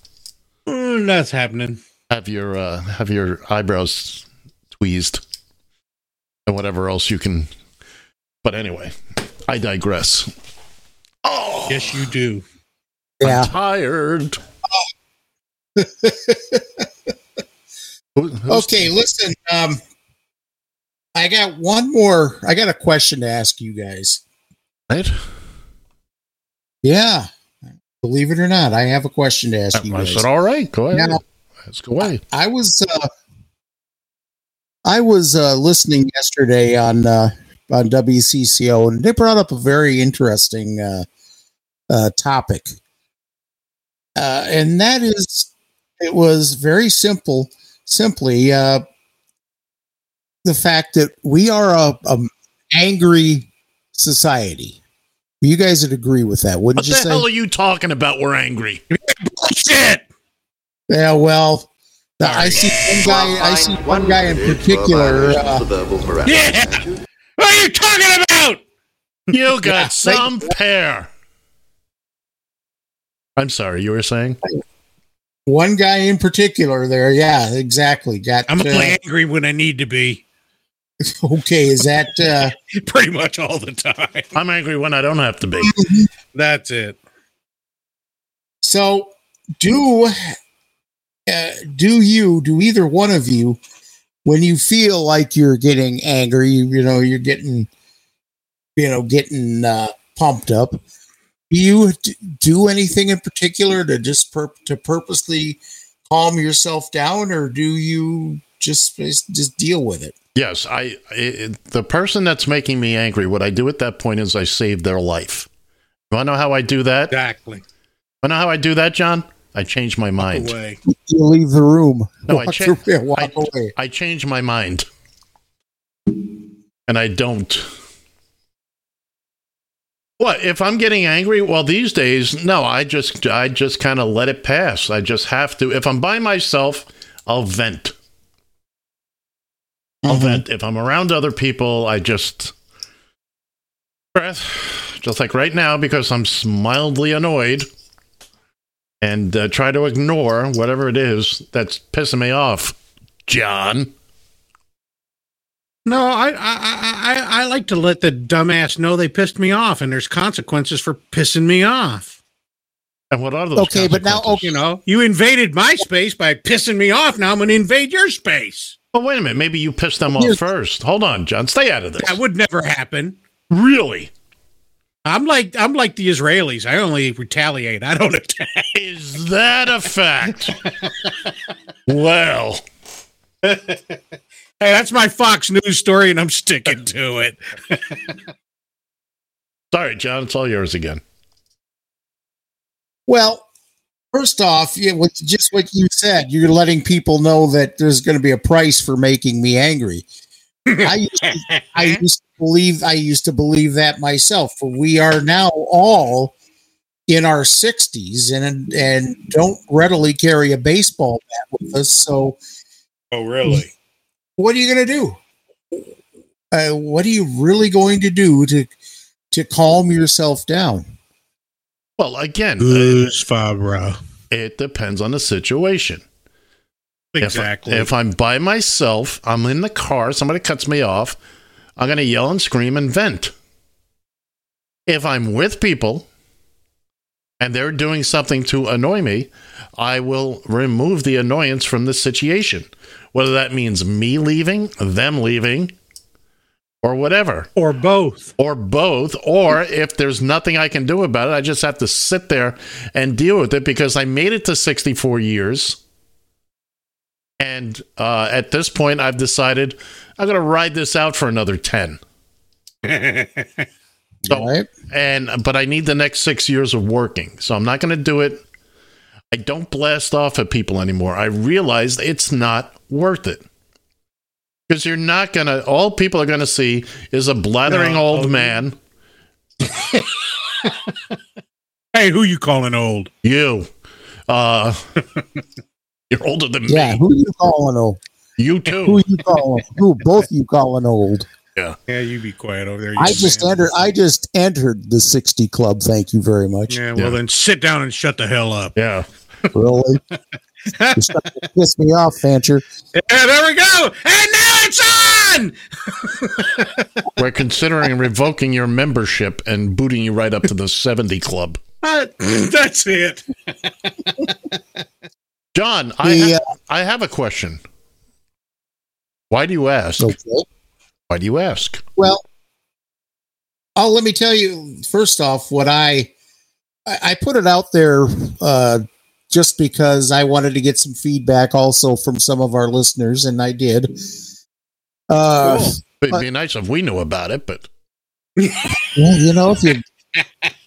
Mm, that's happening. Have your uh, have your eyebrows tweezed, and whatever else you can. But anyway, I digress. Oh, Yes, you do. Yeah. I'm tired. Who- Okay, listen. Um, I got one more. I got a question to ask you guys. Right? Yeah, believe it or not, I have a question to ask you I said, all right, go ahead. Now- Ask away. I was uh, I was uh, listening yesterday on uh, on WCCO, and they brought up a very interesting uh, uh, topic, uh, and that is it was very simple. Simply, uh, the fact that we are a, a angry society. You guys would agree with that, What wouldn't the you What the say? hell are you talking about? We're angry. Shit. Yeah, well, I see one guy. I see one guy in particular. Uh, the verbal Miranda Yeah. What are you talking about? You got Yeah, some pair. I'm sorry, you were saying? one guy in particular there. Yeah, exactly. Got I'm uh, only angry when I need to be. okay. Is that uh, Pretty much all the time. I'm angry when I don't have to be. That's it. so? Do uh, do you do either one of you when you feel like you're getting angry? You, you know, you're getting you know getting uh, pumped up. Do you do anything in particular to just pur- to purposely calm yourself down, or do you just just deal with it? Yes, I, I the person that's making me angry, what I do at that point is I save their life. You want to know how I do that? Exactly. Want to know how I do that, John? I change my mind. Away. You leave the room. No, I walk, cha- away, walk I- away. I change my mind. And I don't. What if I'm getting angry? Well, these days, no. I just, I just kind of let it pass. I just have to. If I'm by myself, I'll vent. I'll Mhm. vent. If I'm around other people, I just breath, just like right now, because I'm mildly annoyed, and uh, try to ignore whatever it is that's pissing me off. John. No, I, I I I I like to let the dumbass know they pissed me off, and there's consequences for pissing me off. And what are those? Okay, but now- consequences? You know, you invaded my space by pissing me off. Now I'm going to invade your space. Well, wait a minute. Maybe you pissed them off Here's- first. Hold on, John. Stay out of this. That would never happen. really? I'm like I'm like the Israelis. I only retaliate. I don't attack. Is that a fact? well, Hey, that's my Fox News story, and I'm sticking to it. sorry, John. It's all yours again. Well, first off, yeah, what, just what you said, you're letting people know that there's going to be a price for making me angry. I used, to, I used to believe I used to believe that myself. For we are now all in our 60s and and don't readily carry a baseball bat with us. So oh, really? what are you going to do? Uh, what are you really going to do to to calm yourself down? Well, again, uh, Goosfraba. it depends on the situation. Exactly. If, I'm by myself, I'm in the car, somebody cuts me off, I'm going to yell and scream and vent. If I'm with people and they're doing something to annoy me, I will remove the annoyance from the situation. Whether that means me leaving, them leaving, or whatever. Or both. Or both. Or if there's nothing I can do about it, I just have to sit there and deal with it because I made it to 64 years. And uh, at this point, I've decided I'm going to ride this out for another 10. So, Right. and but I need the next six years of working, so I'm not going to do it. I don't blast off at people anymore. I realized it's not worth it because you're not going to. All people are going to see is a blathering No, old oh, man. Hey, who you calling old? You, uh, you're older than Yeah. me. Who you calling old? You too. Who you calling? Who both you calling old? Yeah. Yeah, you be quiet over there. I just man. entered. I just entered the sixty club. Thank you very much. Yeah, well Yeah. then sit down and shut the hell up. Yeah. Really, you're starting to piss me off, Fancher. Yeah, there we go. And now it's on. We're considering revoking your membership and booting you right up to the 70 club. Uh, that's it. John, I, The, ha- I have a question. Why do you ask? Okay. Why do you ask? Well, oh, let me tell you first off what I I I put it out there uh, just because I wanted to get some feedback also from some of our listeners, and I did. Uh, It'd be nice if we knew about it, but well, you know, if you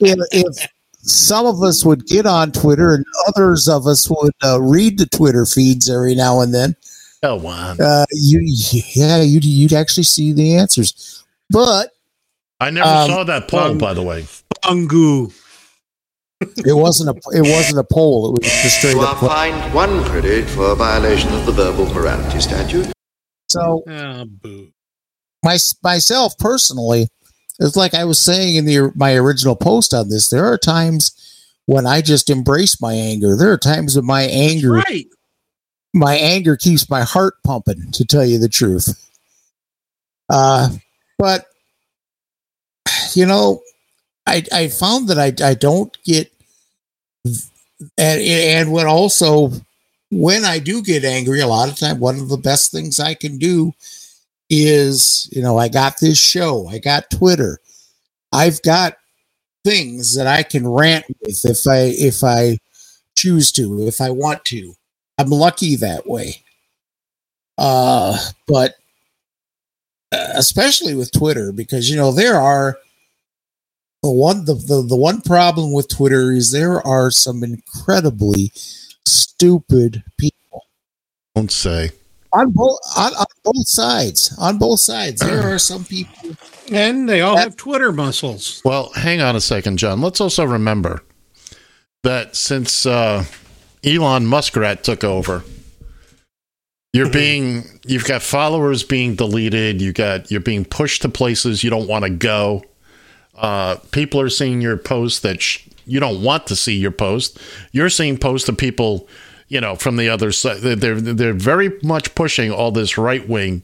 if, if some of us would get on Twitter and others of us would uh, read the Twitter feeds every now and then, hell on. uh, you yeah, you'd you'd actually see the answers. But I never um, saw that poll, um, by the way. Bungu. It wasn't a it wasn't a poll; it was just straight You up. are fined one credit for a violation of the verbal morality statute. So Ah, boo. my myself personally, it's like I was saying in the my original post on this. There are times when I just embrace my anger. There are times when my anger Right. my anger keeps my heart pumping. To tell you the truth, uh, but you know, I I found that I I don't get and and when also when I do get angry, a lot of time one of the best things I can do is you know I got this show, I got Twitter, I've got things that I can rant with if I if I choose to, if I want to. I'm lucky that way. Uh, but uh, especially with Twitter, because you know there are the one the, the the one problem with Twitter is there are some incredibly stupid people Don't say. on both on, on both sides. On both sides, there are some people. And they all have Twitter muscles. Well, hang on a second, John. Let's also remember that since uh, Elon Muskrat took over, you're being you've got followers being deleted. You got you're being pushed to places you don't want to go. Uh, people are seeing your posts that sh- you don't want to see your post. You're seeing posts of people, you know, from the other side. They're they're, they're very much pushing all this right wing,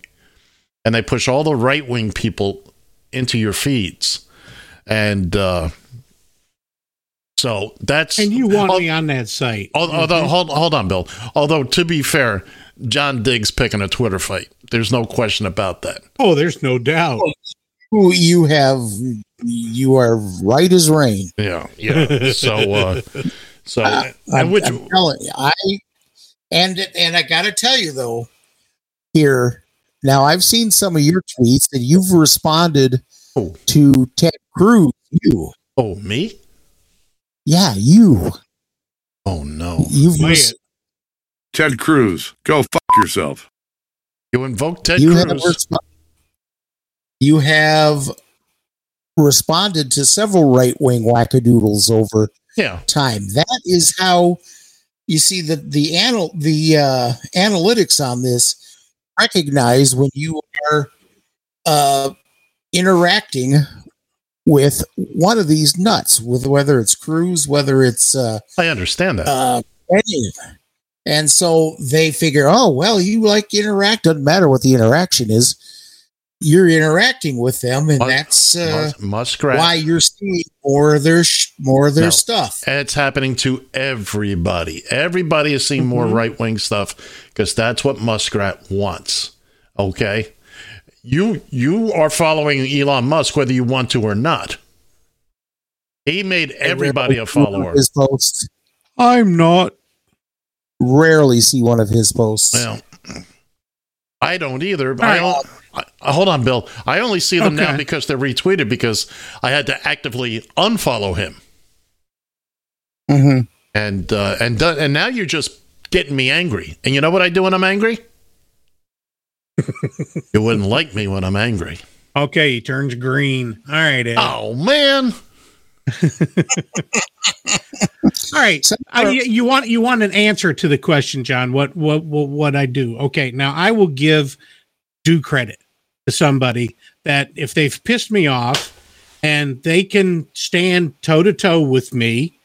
and they push all the right wing people into your feeds, and uh, so that's And you want Al- me on that site. al- Although, hold, hold on, Bill. Although, to be fair, John Diggs picking a Twitter fight. There's no question about that. Oh, there's no doubt. Who you have, you are right as rain. Yeah, yeah. So, uh, so, I'm, and which, I'm telling you, I and and I got to tell you though, here now I've seen some of your tweets and you've responded Oh. to Ted Cruz. You, oh, me? yeah, you, Oh, no. you've Play res- Ted Cruz, go fuck yourself. You invoke Ted you have Cruz. resp- you have responded to several right wing wackadoodles over yeah. time. That is how you see the the anal the uh, analytics on this recognize when you are uh, interacting with one of these nuts, with whether it's Cruz, whether it's uh, I understand that. uh, any of them. And so they figure, oh well, you like interact. Doesn't matter what the interaction is. You're interacting with them, and Mus- that's uh, Mus- Muskrat. why you're seeing more of their sh- more of their No. stuff. And it's happening to everybody. Everybody is seeing more Mm-hmm. right wing stuff because that's what Muskrat wants. Okay. you you are following Elon Musk whether you want to or not. He made everybody a follower. His posts. I'm not. Rarely see one of his posts. Well, I don't either. But I, don't- I, I- hold on, Bill. I only see them now because they're retweeted because I had to actively unfollow him. Mhm. And uh, and do- and now you're just getting me angry. And you know what I do when I'm angry? you wouldn't like me when I'm angry. Okay, he turns green. All right, Ed. Oh man. All right. So- I, you want you want an answer to the question, John? What what what what I do? Okay, now I will give due credit to somebody that if they've pissed me off and they can stand toe to toe with me,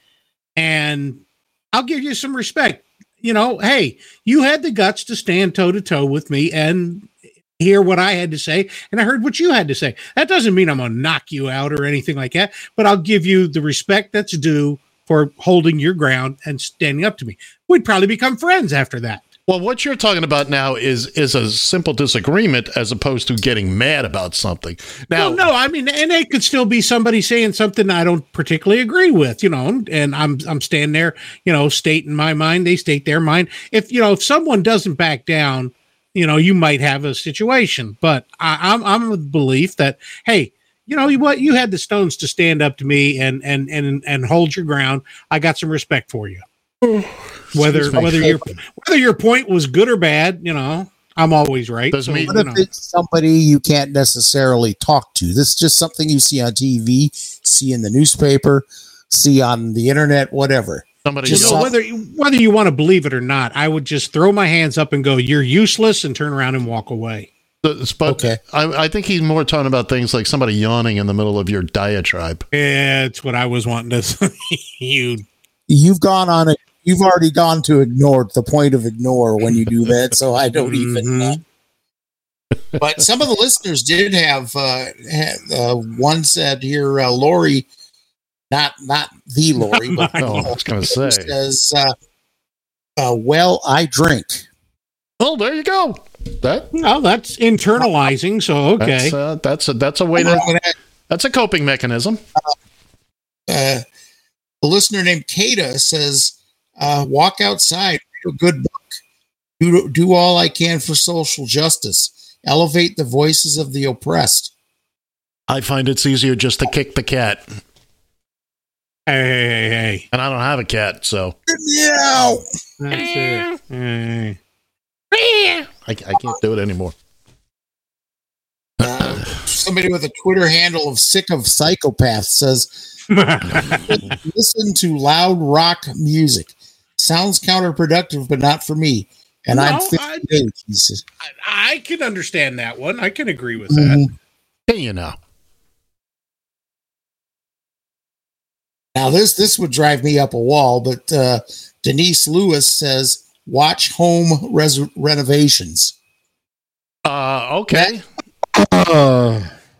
and I'll give you some respect. You know, hey, you had the guts to stand toe to toe with me and hear what I had to say, and I heard what you had to say. That doesn't mean I'm gonna knock you out or anything like that, but I'll give you the respect that's due for holding your ground and standing up to me. We'd probably become friends after that. Well, what you're talking about now is is a simple disagreement as opposed to getting mad about something. Now, Well, no, I mean, and it could still be somebody saying something I don't particularly agree with, you know, and I'm I'm standing there, you know, stating my mind, they state their mind. If you know, if someone doesn't back down, you know, you might have a situation. But I, I'm I'm of the belief that hey, you know what, you had the stones to stand up to me and and and and hold your ground. I got some respect for you. Whether whether your whether your point was good or bad, you know, I'm always right. Does me- you What if know. it's somebody you can't necessarily talk to? This is just something you see on TV, see in the newspaper, see on the internet, whatever. somebody Just You yelled- know, whether whether you want to believe it or not, I would just throw my hands up and go, "You're useless," and turn around and walk away. But Okay. I, I think he's more talking about things like somebody yawning in the middle of your diatribe. It's what I was wanting to say. you You've gone on it. You've already gone to ignore the point of ignore when you do that. So I don't even. Mhm. Uh, but some of the listeners did have. Uh, had, uh, one said here, uh, Lori, not not the Lori, but Oh, I was going to say. says, uh, uh, "Well, I drink." Oh, there you go. That well, that's internalizing. So okay, that's uh, that's a that's a way to that's a coping mechanism. uh, a listener named Kata says, uh, "Walk outside, read a good book, do do all I can for social justice, elevate the voices of the oppressed." I find it's easier just to kick the cat, hey, hey, hey, hey, and I don't have a cat, so Meow. that's it. Hey. I, I can't do it anymore. Uh, somebody with a Twitter handle of "sick of psychopaths" says, "Listen to loud rock music. Sounds counterproductive, but not for me." And I'm 58. He I, I can understand that one. I can agree with that. Can you know? Now this this would drive me up a wall, but uh, Denise Lewis says watch home res- renovations. Uh, okay.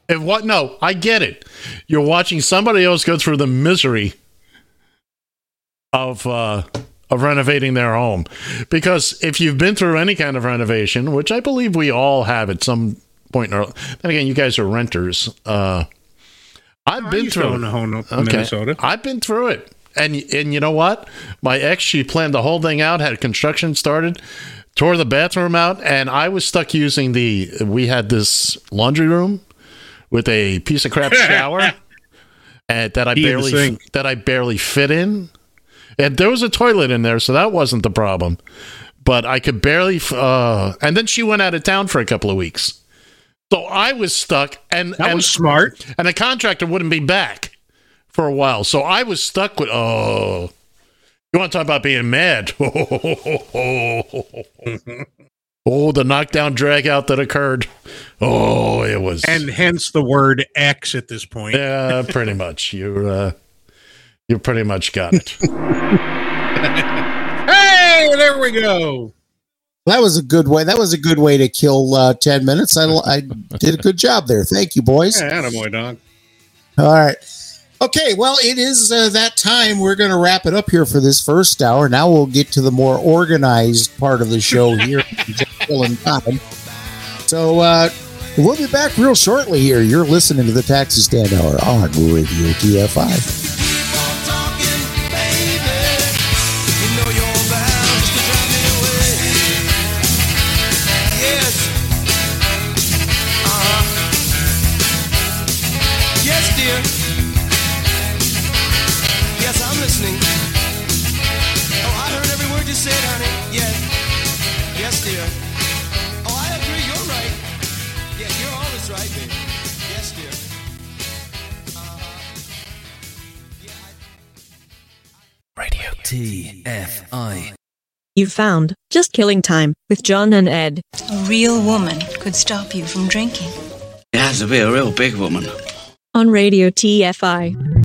If what? No, I get it. You're watching somebody else go through the misery of uh, of renovating their home, because if you've been through any kind of renovation, which I believe we all have at some point, or then again, you guys are renters. Uh, I've been through it. a home in Okay. Minnesota. I've been through it. And and you know what? My ex, she planned the whole thing out, had construction started, tore the bathroom out, and I was stuck using the we had this laundry room with a piece of crap shower and that I barely that I barely fit in. And there was a toilet in there, so that wasn't the problem. But I could barely f- uh and then she went out of town for a couple of weeks. So I was stuck and That and was smart. and the contractor wouldn't be back for a while. So I was stuck with oh, you want to talk about being mad? oh, the knockdown drag out that occurred. Oh, it was And hence the word X at this point. yeah, pretty much. You uh, you pretty much got it. Hey, there we go. That was a good way. That was a good way to kill uh, ten minutes. I, I did a good job there. Thank you, boys. Yeah, attaboy, dog. All right. Okay, well, it is uh, that time. We're going to wrap it up here for this first hour. Now we'll get to the more organized part of the show here. Just time. So, uh, We'll be back real shortly here. You're listening to the Taxi Stand Hour on Radio TFI. Yes, TFI. You found Just Killing Time with John and Ed. A real woman could stop you from drinking. It has to be a real big woman. on Radio TFI.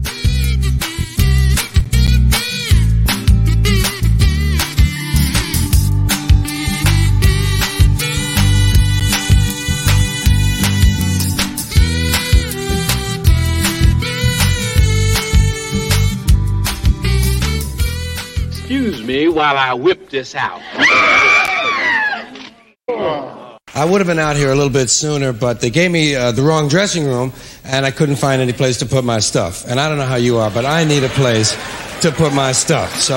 Excuse me while I whip this out. I would have been out here a little bit sooner, but they gave me uh, the wrong dressing room, and I couldn't find any place to put my stuff. And I don't know how you are, but I need a place to put my stuff. So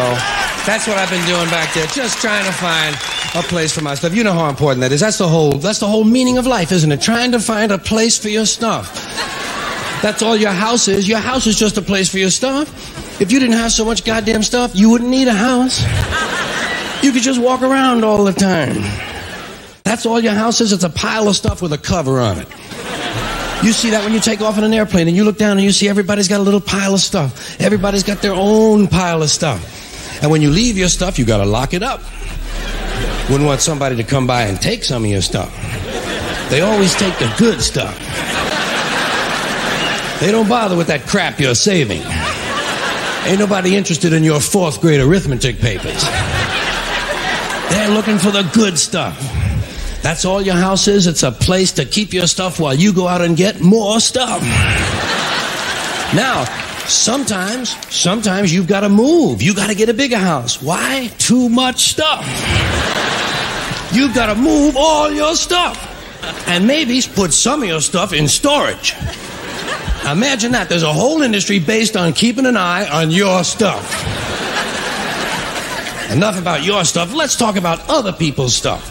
that's what I've been doing back there, just trying to find a place for my stuff. You know how important that is. That's the whole. That's the whole meaning of life, isn't it? Trying to find a place for your stuff. That's all your house is. Your house is just a place for your stuff. If you didn't have so much goddamn stuff, you wouldn't need a house. You could just walk around all the time. That's all your house is. It's a pile of stuff with a cover on it. You see that when you take off in an airplane and you look down and you see everybody's got a little pile of stuff. Everybody's got their own pile of stuff. And when you leave your stuff, you got to lock it up. Wouldn't want somebody to come by and take some of your stuff. They always take the good stuff. They don't bother with that crap you're saving. Ain't nobody interested in your fourth grade arithmetic papers. They're looking for the good stuff. That's all your house is. It's a place to keep your stuff while you go out and get more stuff. Now, sometimes, sometimes you've got to move. You got to get a bigger house. Why? Too much stuff. You've got to move all your stuff. And maybe put some of your stuff in storage. Imagine that. There's a whole industry based on keeping an eye on your stuff. Enough about your stuff. Let's talk about other people's stuff.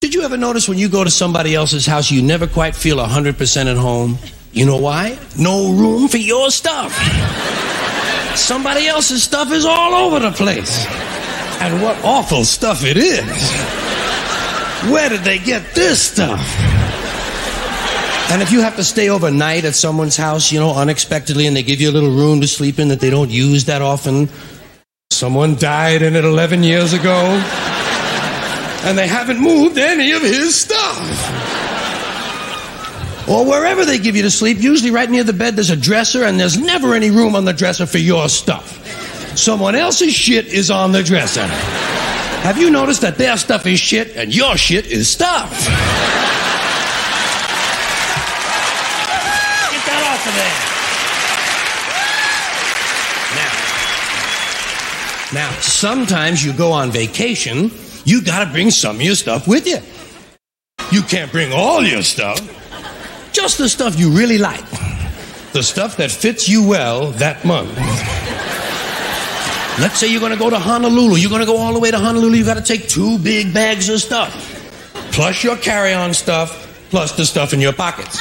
Did you ever notice when you go to somebody else's house, you never quite feel 100% at home? You know why? No room for your stuff. Somebody else's stuff is all over the place. And what awful stuff it is. Where did they get this stuff? And if you have to stay overnight at someone's house, you know, unexpectedly, and they give you a little room to sleep in that they don't use that often, someone died in it 11 years ago, and they haven't moved any of his stuff. Or wherever they give you to sleep, usually right near the bed, there's a dresser, and there's never any room on the dresser for your stuff. Someone else's shit is on the dresser. Have you noticed that their stuff is shit and your shit is stuff? Get that off of there. Now, now, sometimes you go on vacation, you gotta bring some of your stuff with you. You can't bring all your stuff, just the stuff you really like. The stuff that fits you well that month. Let's say you're gonna go to Honolulu. You're gonna go all the way to Honolulu. You gotta take two big bags of stuff, plus your carry on stuff, plus the stuff in your pockets.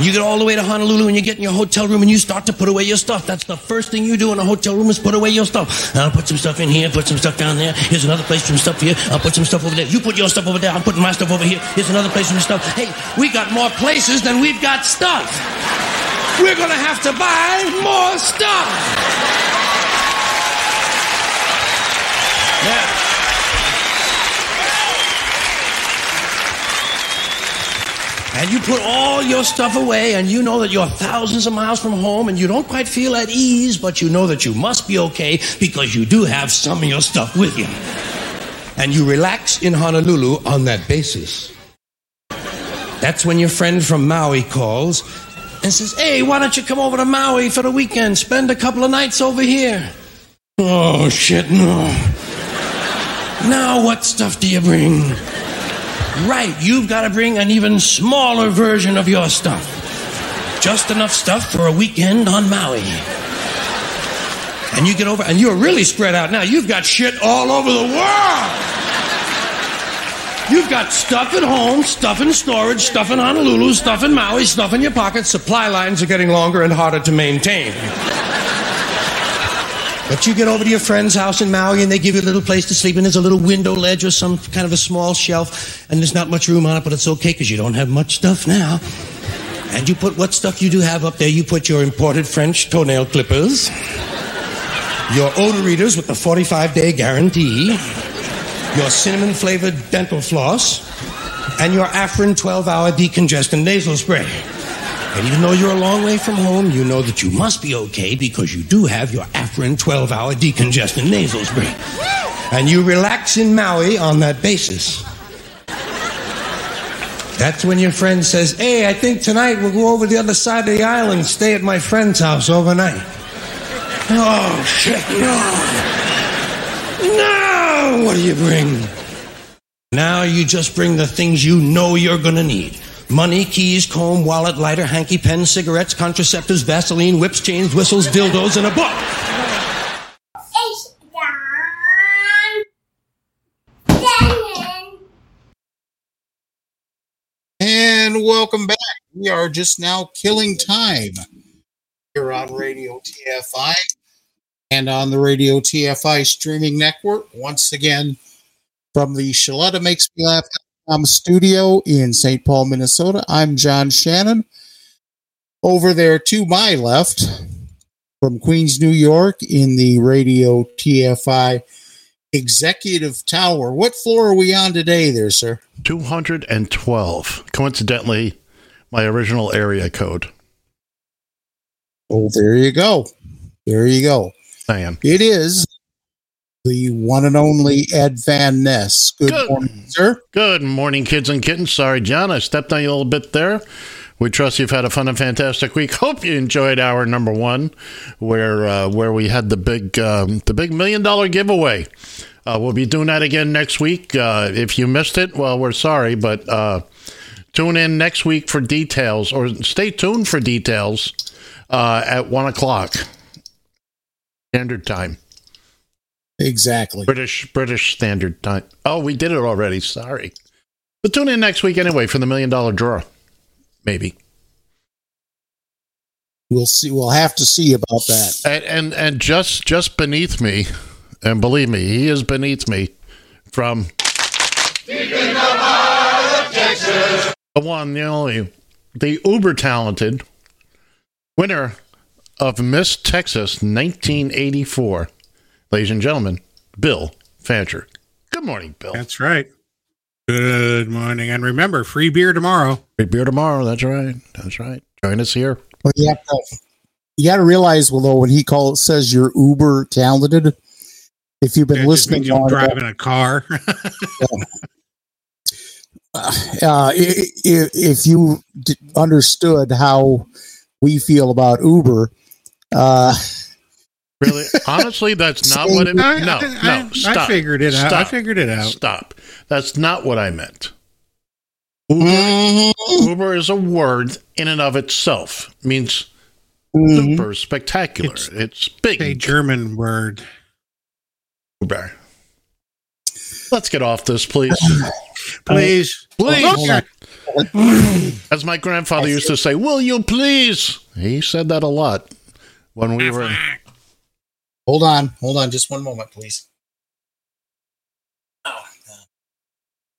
You get all the way to Honolulu and you get in your hotel room and you start to put away your stuff. That's the first thing you do in a hotel room is put away your stuff. I'll put some stuff in here, put some stuff down there. Here's another place some stuff here. I'll put some stuff over there. You put your stuff over there. I'm putting my stuff over here. Here's another place some stuff. Hey, we got more places than we've got stuff. We're gonna have to buy more stuff. Yeah. Put all your stuff away and you know that you're thousands of miles from home and you don't quite feel at ease, but you know that you must be okay because you do have some of your stuff with you. And you relax in Honolulu on that basis. That's when your friend from Maui calls and says, Hey, why don't you come over to Maui for the weekend? Spend a couple of nights over here. Oh, shit, no. Now, what stuff do you bring? Right, you've got to bring an even smaller version of your stuff. Just enough stuff for a weekend on Maui. And you get over, and you're really spread out now. You've got shit all over the world. You've got stuff at home, stuff in storage, stuff in Honolulu, stuff in Maui, stuff in your pocket. Supply lines are getting longer and harder to maintain. But you get over to your friend's house in Maui and they give you a little place to sleep and there's a little window ledge or some kind of a small shelf and there's not much room on it, but it's okay because you don't have much stuff now. And you put what stuff you do have up there. You put your imported French toenail clippers, your Odor-Eaters with the 45 day guarantee, your cinnamon flavored dental floss, and your Afrin 12 hour decongestant nasal spray. And even though you're a long way from home, you know that you must be okay because you do have your Afrin 12 hour decongestant nasal spray. And you relax in Maui on that basis. That's when your friend says, Hey, I think tonight we'll go over the other side of the island and stay at my friend's house overnight. Oh, shit, no. No! What do you bring? Now you just bring the things you know you're gonna need. Money, keys, comb, wallet, lighter, hanky, pen, cigarettes, contraceptives, Vaseline, whips, chains, whistles, dildos, and a book. It's done. Done. And welcome back. We are just now killing time here on Radio TFI and on the Radio TFI streaming network. Once again, from the Shaletta Makes Me Laugh studio in St. Paul, Minnesota, I'm John Shannon. Over there to my left, from Queens, New York, in the Radio TFI Executive Tower. What floor are we on today, there, sir? 212. Coincidentally, my original area code. Oh, there you go. There you go. I am. It is the one and only Ed Van Ness. Good, Good. morning, sir. Good morning, kids and kittens. Sorry, John, I stepped on you a little bit there. We trust you've had a fun and fantastic week. Hope you enjoyed our number one, where uh, where we had the big um, the big million dollar giveaway. Uh, we'll be doing that again next week. Uh, if you missed it, well, we're sorry, but uh, tune in next week for details, or stay tuned for details uh, at one o'clock standard time. Exactly. British British Standard Time. Oh, we did it already. Sorry. But tune in next week anyway for the million dollar draw. Maybe. We'll see. We'll have to see about that. And and, and just just beneath me, and believe me, he is beneath me from the one, the only, the uber talented winner of Miss Texas 1984. Ladies and gentlemen, Bill Fancher. Good morning, Bill. That's right. Good morning. And remember, free beer tomorrow. Free beer tomorrow. That's right. That's right. Join us here. But you have to, you got to realize, well, though, when he calls says you're uber talented, if you've been Yeah, listening, means you're long enough- driving a car. uh, i- i- if you d- understood how we feel about Uber, uh, Really? Honestly, that's not what it I- meant. No, I- no. I Stop. figured it out. I Stop. figured it out. Stop. That's not what I meant. Uber, Mm-hmm. Uber is a word in and of itself. Means Mm-hmm. super spectacular. It's, big. a German word. Uber. Let's get off this, please. Please. Please. Okay. As my grandfather used to say, "Will you please?" He said that a lot when we were. Hold on, hold on, just one moment, please. Oh,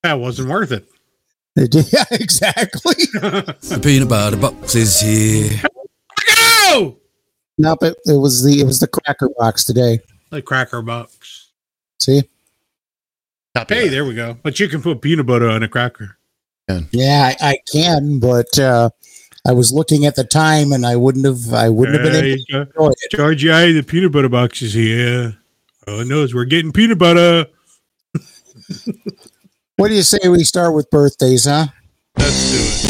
that wasn't worth it. Yeah, exactly. The peanut butter box is here. Go! Nope, it, it was the it was the cracker box today. The cracker box. See, Hey, there we go. But you can put peanut butter on a cracker. Yeah, I, I can, but uh, I was looking at the time, and I wouldn't have. I wouldn't have been able to uh, enjoy it. The peanut butter box is here. Oh I know is we're getting peanut butter. What do you say we start with birthdays, huh? Let's do it.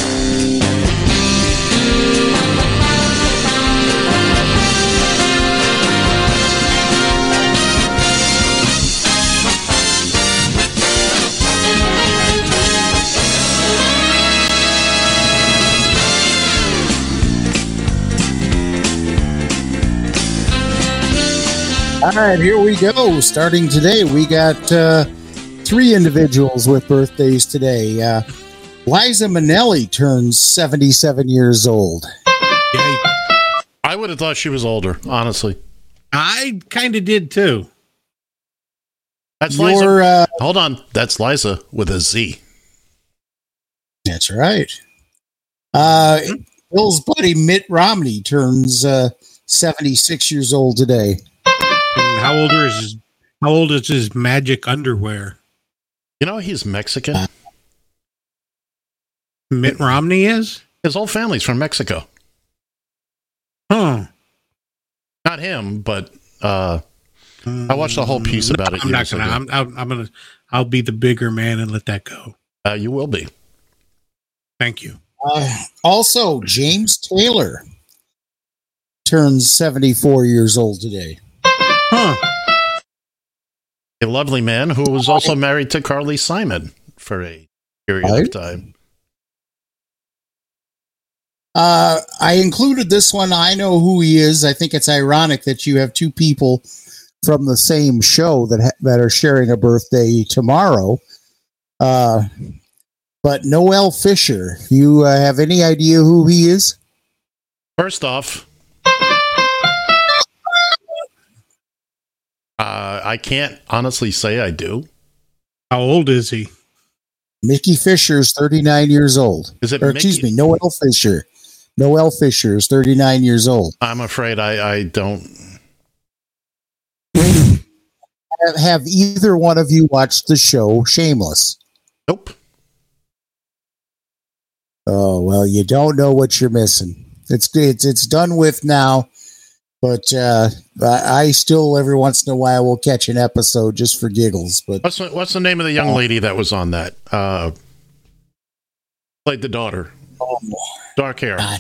All right, here we go. Starting today, we got uh, three individuals with birthdays today. Uh, Liza Minnelli turns 77 years old. I would have thought she was older, honestly. I kind of did too. That's Your, Liza. uh, Hold on. That's Liza with a Z. That's right. Uh, Bill's buddy Mitt Romney turns uh, 76 years old today. And how old is his, how old is his magic underwear? You know, he's Mexican. Mitt Romney is? His whole family's from Mexico. Huh. Not him, but uh, I watched a whole piece about it. I'm not gonna. I'm, I'm, I'm gonna. I'll be the bigger man and let that go. Uh, you will be. Thank you. Uh, also, James Taylor turns 74 years old today. Huh. A lovely man who was also married to Carly Simon for a period Right. of time. Uh, I included this one. I know who he is. I think it's ironic that you have two people from the same show that ha- that are sharing a birthday tomorrow. Uh, but Noel Fisher, you uh, have any idea who he is? First off, uh, I can't honestly say I do. How old is he? Mickey Fisher is 39 years old. Is it Or, excuse Mickey? me, Noel Fisher. Noel Fisher is 39 years old. I'm afraid I, I don't. Have, have either one of you watched the show Shameless? Nope. Oh well, you don't know what you're missing. It's it's it's done with now, but uh, I, I still every once in a while will catch an episode just for giggles. But What's the, what's the name of the young lady that was on that? Uh, played the daughter. Dark hair. I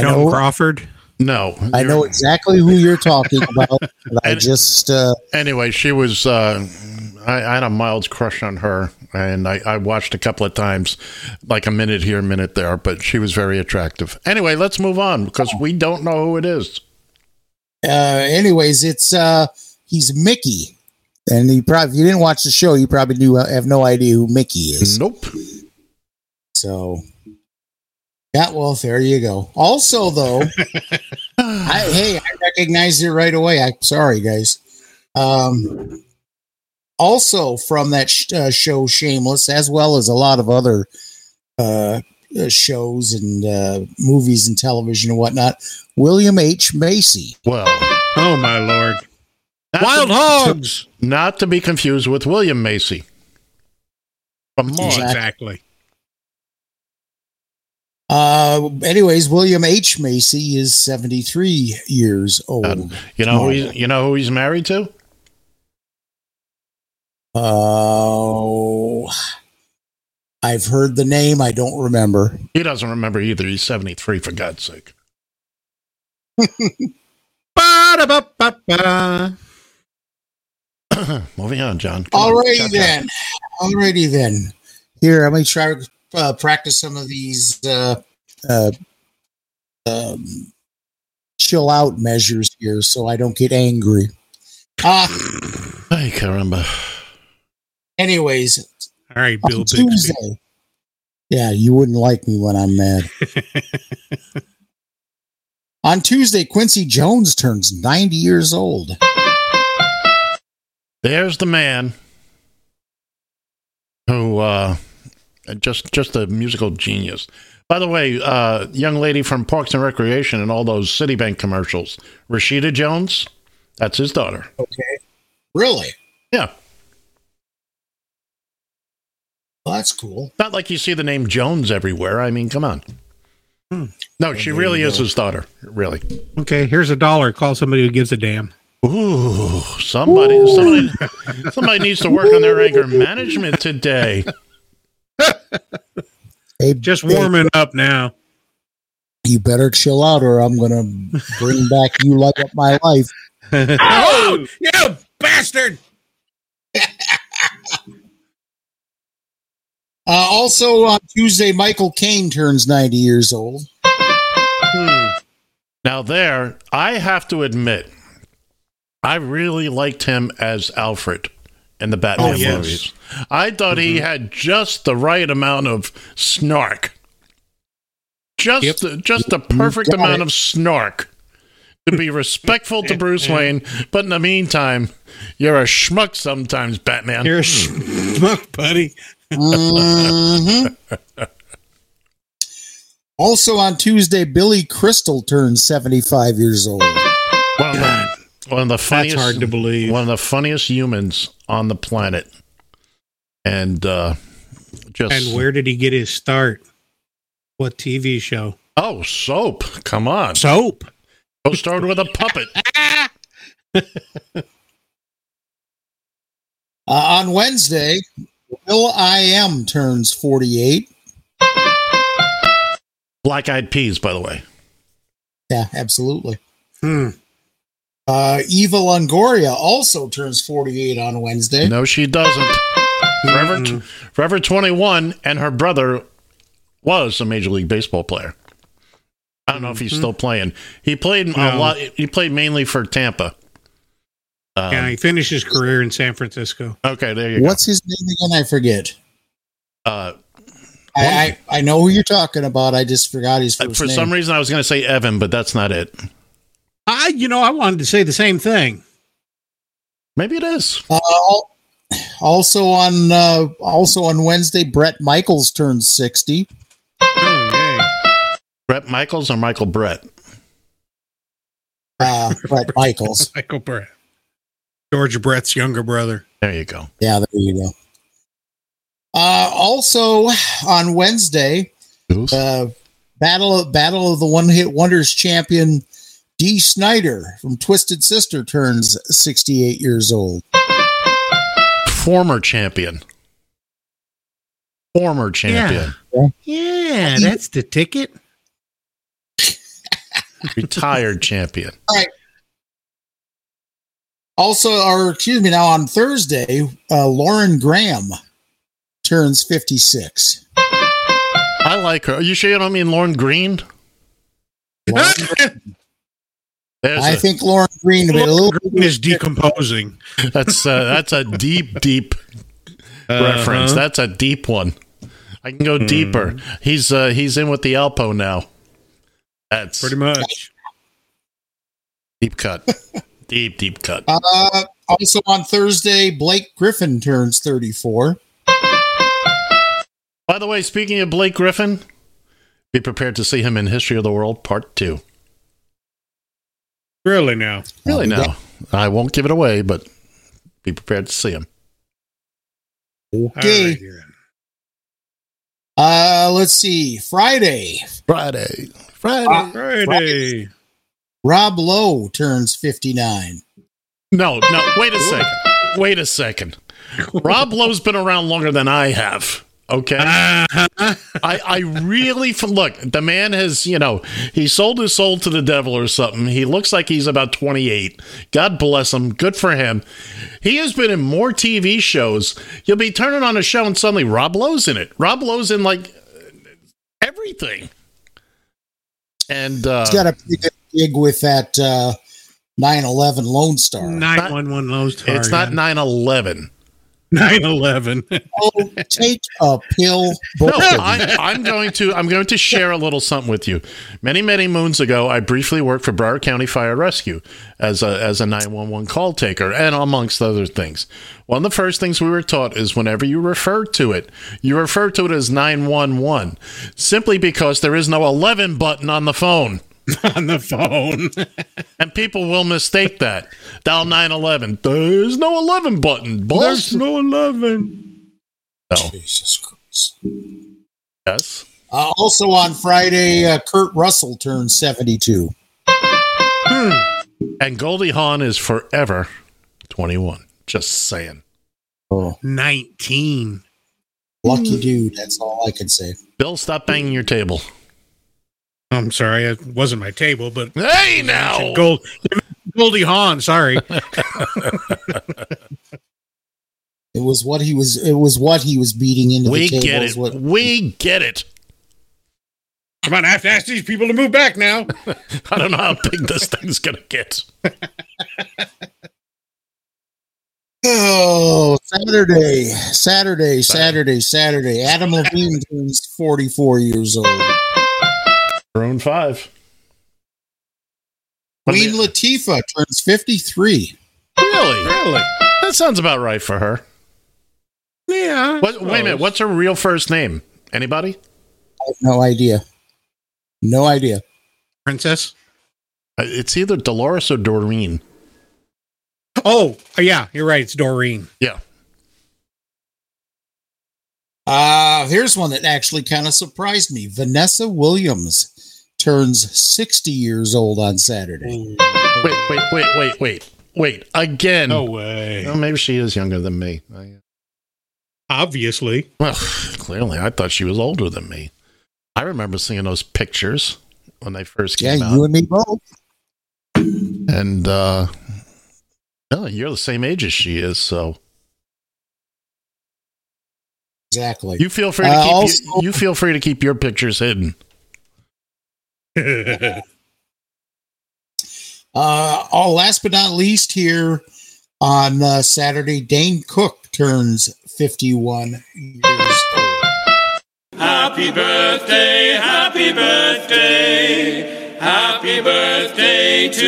Joan know Crawford. No. I know exactly who you're talking about. But I just uh, Anyway, she was. Uh, I, I had a mild crush on her, and I, I watched a couple of times, like a minute here, a minute there. But she was very attractive. Anyway, let's move on because we don't know who it is. uh, anyways, it's uh, he's Mickey, and he probably if you didn't watch the show, you probably do have no idea who Mickey is. Nope. So, yeah, well, there you go. Also, though, I, hey, I recognized it right away. I'm sorry, guys. Um, also from that sh- uh, show, Shameless, as well as a lot of other uh, uh, shows and uh, movies and television and whatnot. William H Macy. Well, Oh my lord! not Wild to- hogs. Not to be confused with William Macy. From Maude. Exactly. Uh, anyways, William H Macy is 73 years old. Um, you know who he's, you know who he's married to? Oh, I've heard the name. I don't remember. He doesn't remember either. He's 73, for God's sake. Moving on, John. Come Alrighty chop. then. Alrighty then. Here, let me try to uh, practice some of these uh, uh, um, chill out measures here, so I don't get angry. Ah, Ay, caramba. Anyways, All right, Bill Bixby. Tuesday. Yeah, you wouldn't like me when I'm mad. on Tuesday, Quincy Jones turns 90 years old. There's the man who uh just just a musical genius. By the way, uh young lady from Parks and Recreation and all those Citibank commercials, Rashida Jones, that's his daughter. Okay. Really? Yeah. Well, that's cool. Not like you see the name Jones everywhere. I mean, come on. Hmm. No, she really is his daughter. Really. Okay, here's a dollar. Call somebody who gives a damn. Ooh, somebody, somebody, somebody needs to work on their anger management today. Hey, Just hey, warming up now. You better chill out, or I'm gonna bring back you light up my life. oh, you bastard! Uh, also on Tuesday, Michael Caine turns 90 years old. Hmm. Now, there, I have to admit, I really liked him as Alfred in the Batman Oh, yes. movies. I thought he mm-hmm. had just the right amount of snark, just the, just the mm-hmm. perfect amount it. of snark to be respectful to Bruce mm-hmm. Wayne. But in the meantime, you're a schmuck sometimes, Batman. You're a hmm. schmuck, buddy. Mhm. also on Tuesday, Billy Crystal turns 75 years old. One of the, one of the funniest, hard to believe. One of the funniest humans on the planet, and uh, just And where did he get his start? What TV show? oh soap, come on, Soap. Go started with a puppet. Uh, on Wednesday, will.i.am turns 48. Black Eyed Peas, by the way. Yeah, absolutely. Hmm. Uh, Eva Longoria also turns 48 on Wednesday. No, she doesn't. Forever, Forever 21, and her brother was a Major League Baseball player. I don't know if he's still playing. He played a No. lot. He played mainly for Tampa. Um, yeah, he finished his career in San Francisco. Okay, there you go. What's his name again? I forget. Uh, I, I, I know who you're talking about. I just forgot his first for name. some reason, I was going to say Evan, but that's not it. I, you know, I wanted to say the same thing. Maybe it is. Uh, also on uh, also on Wednesday, Bret Michaels turns 60. Bret Michaels or Michael Brett? Uh, Brett Michaels. Michael Brett. George Brett's younger brother. There you go. Yeah, there you go. Uh, also on Wednesday, uh, battle of battle of the one hit wonders champion Dee Snider from Twisted Sister turns 68 years old. Former champion. Former champion. Yeah, that's the ticket. Retired champion. All right. Also, or excuse me, now on Thursday, uh, Lauren Graham turns 56. I like her. Are you sure you don't mean Lorne Greene? There's I a- think Lorne Greene a, bit, a little Greene is decomposing. That's uh, that's a deep, deep reference. That's a deep one. I can go deeper. He's uh, he's in with the Alpo now. That's Pretty much. deep cut. deep, deep cut. Uh, also on Thursday, Blake Griffin turns 34. By the way, speaking of Blake Griffin, be prepared to see him in History of the World Part Two. Really now. Really now. I won't give it away, but be prepared to see him. Okay. Uh, let's see. Friday. Friday. Friday. Uh, Friday. Rob Lowe turns 59. No, no, wait a second. Wait a second. Rob Lowe's been around longer than I have. Okay. I, I really look, the man has, you know, he sold his soul to the devil or something. He looks like he's about 28. God bless him. Good for him. He has been in more TV shows. You'll be turning on a show and suddenly Rob Lowe's in it. Rob Lowe's in like everything. And uh, He's got a pretty good gig with that uh, 9-11 Lone Star. 911 Lone Star. it's not 9 11. 911. Oh, take a pill. No, both of you. I, I'm going to I'm going to share a little something with you. Many many moons ago, I briefly worked for Broward County Fire Rescue as a as a 911 call taker, and amongst other things. One of the first things we were taught is whenever you refer to it, you refer to it as 911, simply because there is no 11 button on the phone. on the phone. And people will mistake that. Dial 911. There's no 11 button, boss. There's no 11. Jesus Christ. Yes. Uh, also on Friday, uh, Kurt Russell turned 72. And Goldie Hawn is forever 21. Just saying. Oh, 19. lucky dude. That's all I can say. Bill, stop banging your table. I'm sorry, it wasn't my table, but Hey now. Gold, Goldie Hawn. Sorry. It was what he was. It was what he was beating into We the table. get it. What, We get it. Come on, I have to ask these people to move back now. I don't know how big this thing's going to get. oh, Saturday, Saturday, Saturday, Saturday. Adam Levine turns 44 years old. Maroon 5. Queen Latifah turns 53. Really? Really? That sounds about right for her. Yeah. What, wait a minute. What's her real first name? Anybody? I have no idea. No idea. Princess? Uh, It's either Dolores or Doreen. Oh, yeah, you're right. It's Doreen. Yeah. Uh, here's one that actually kind of surprised me. Vanessa Williams turns 60 years old on Saturday. Wait, wait, wait, wait, wait. Wait. Again. No way. Well, maybe she is younger than me. Obviously. Well, clearly, I thought she was older than me. I remember seeing those pictures when they first Yeah, came out. you and me both. and uh no, you're the same age as she is, so Exactly. you feel free to Uh, keep also- you, you feel free to keep your pictures hidden. Uh, oh, last but not least, here on uh, Saturday, Dane Cook turns 51 years old. Happy birthday, happy birthday, happy birthday to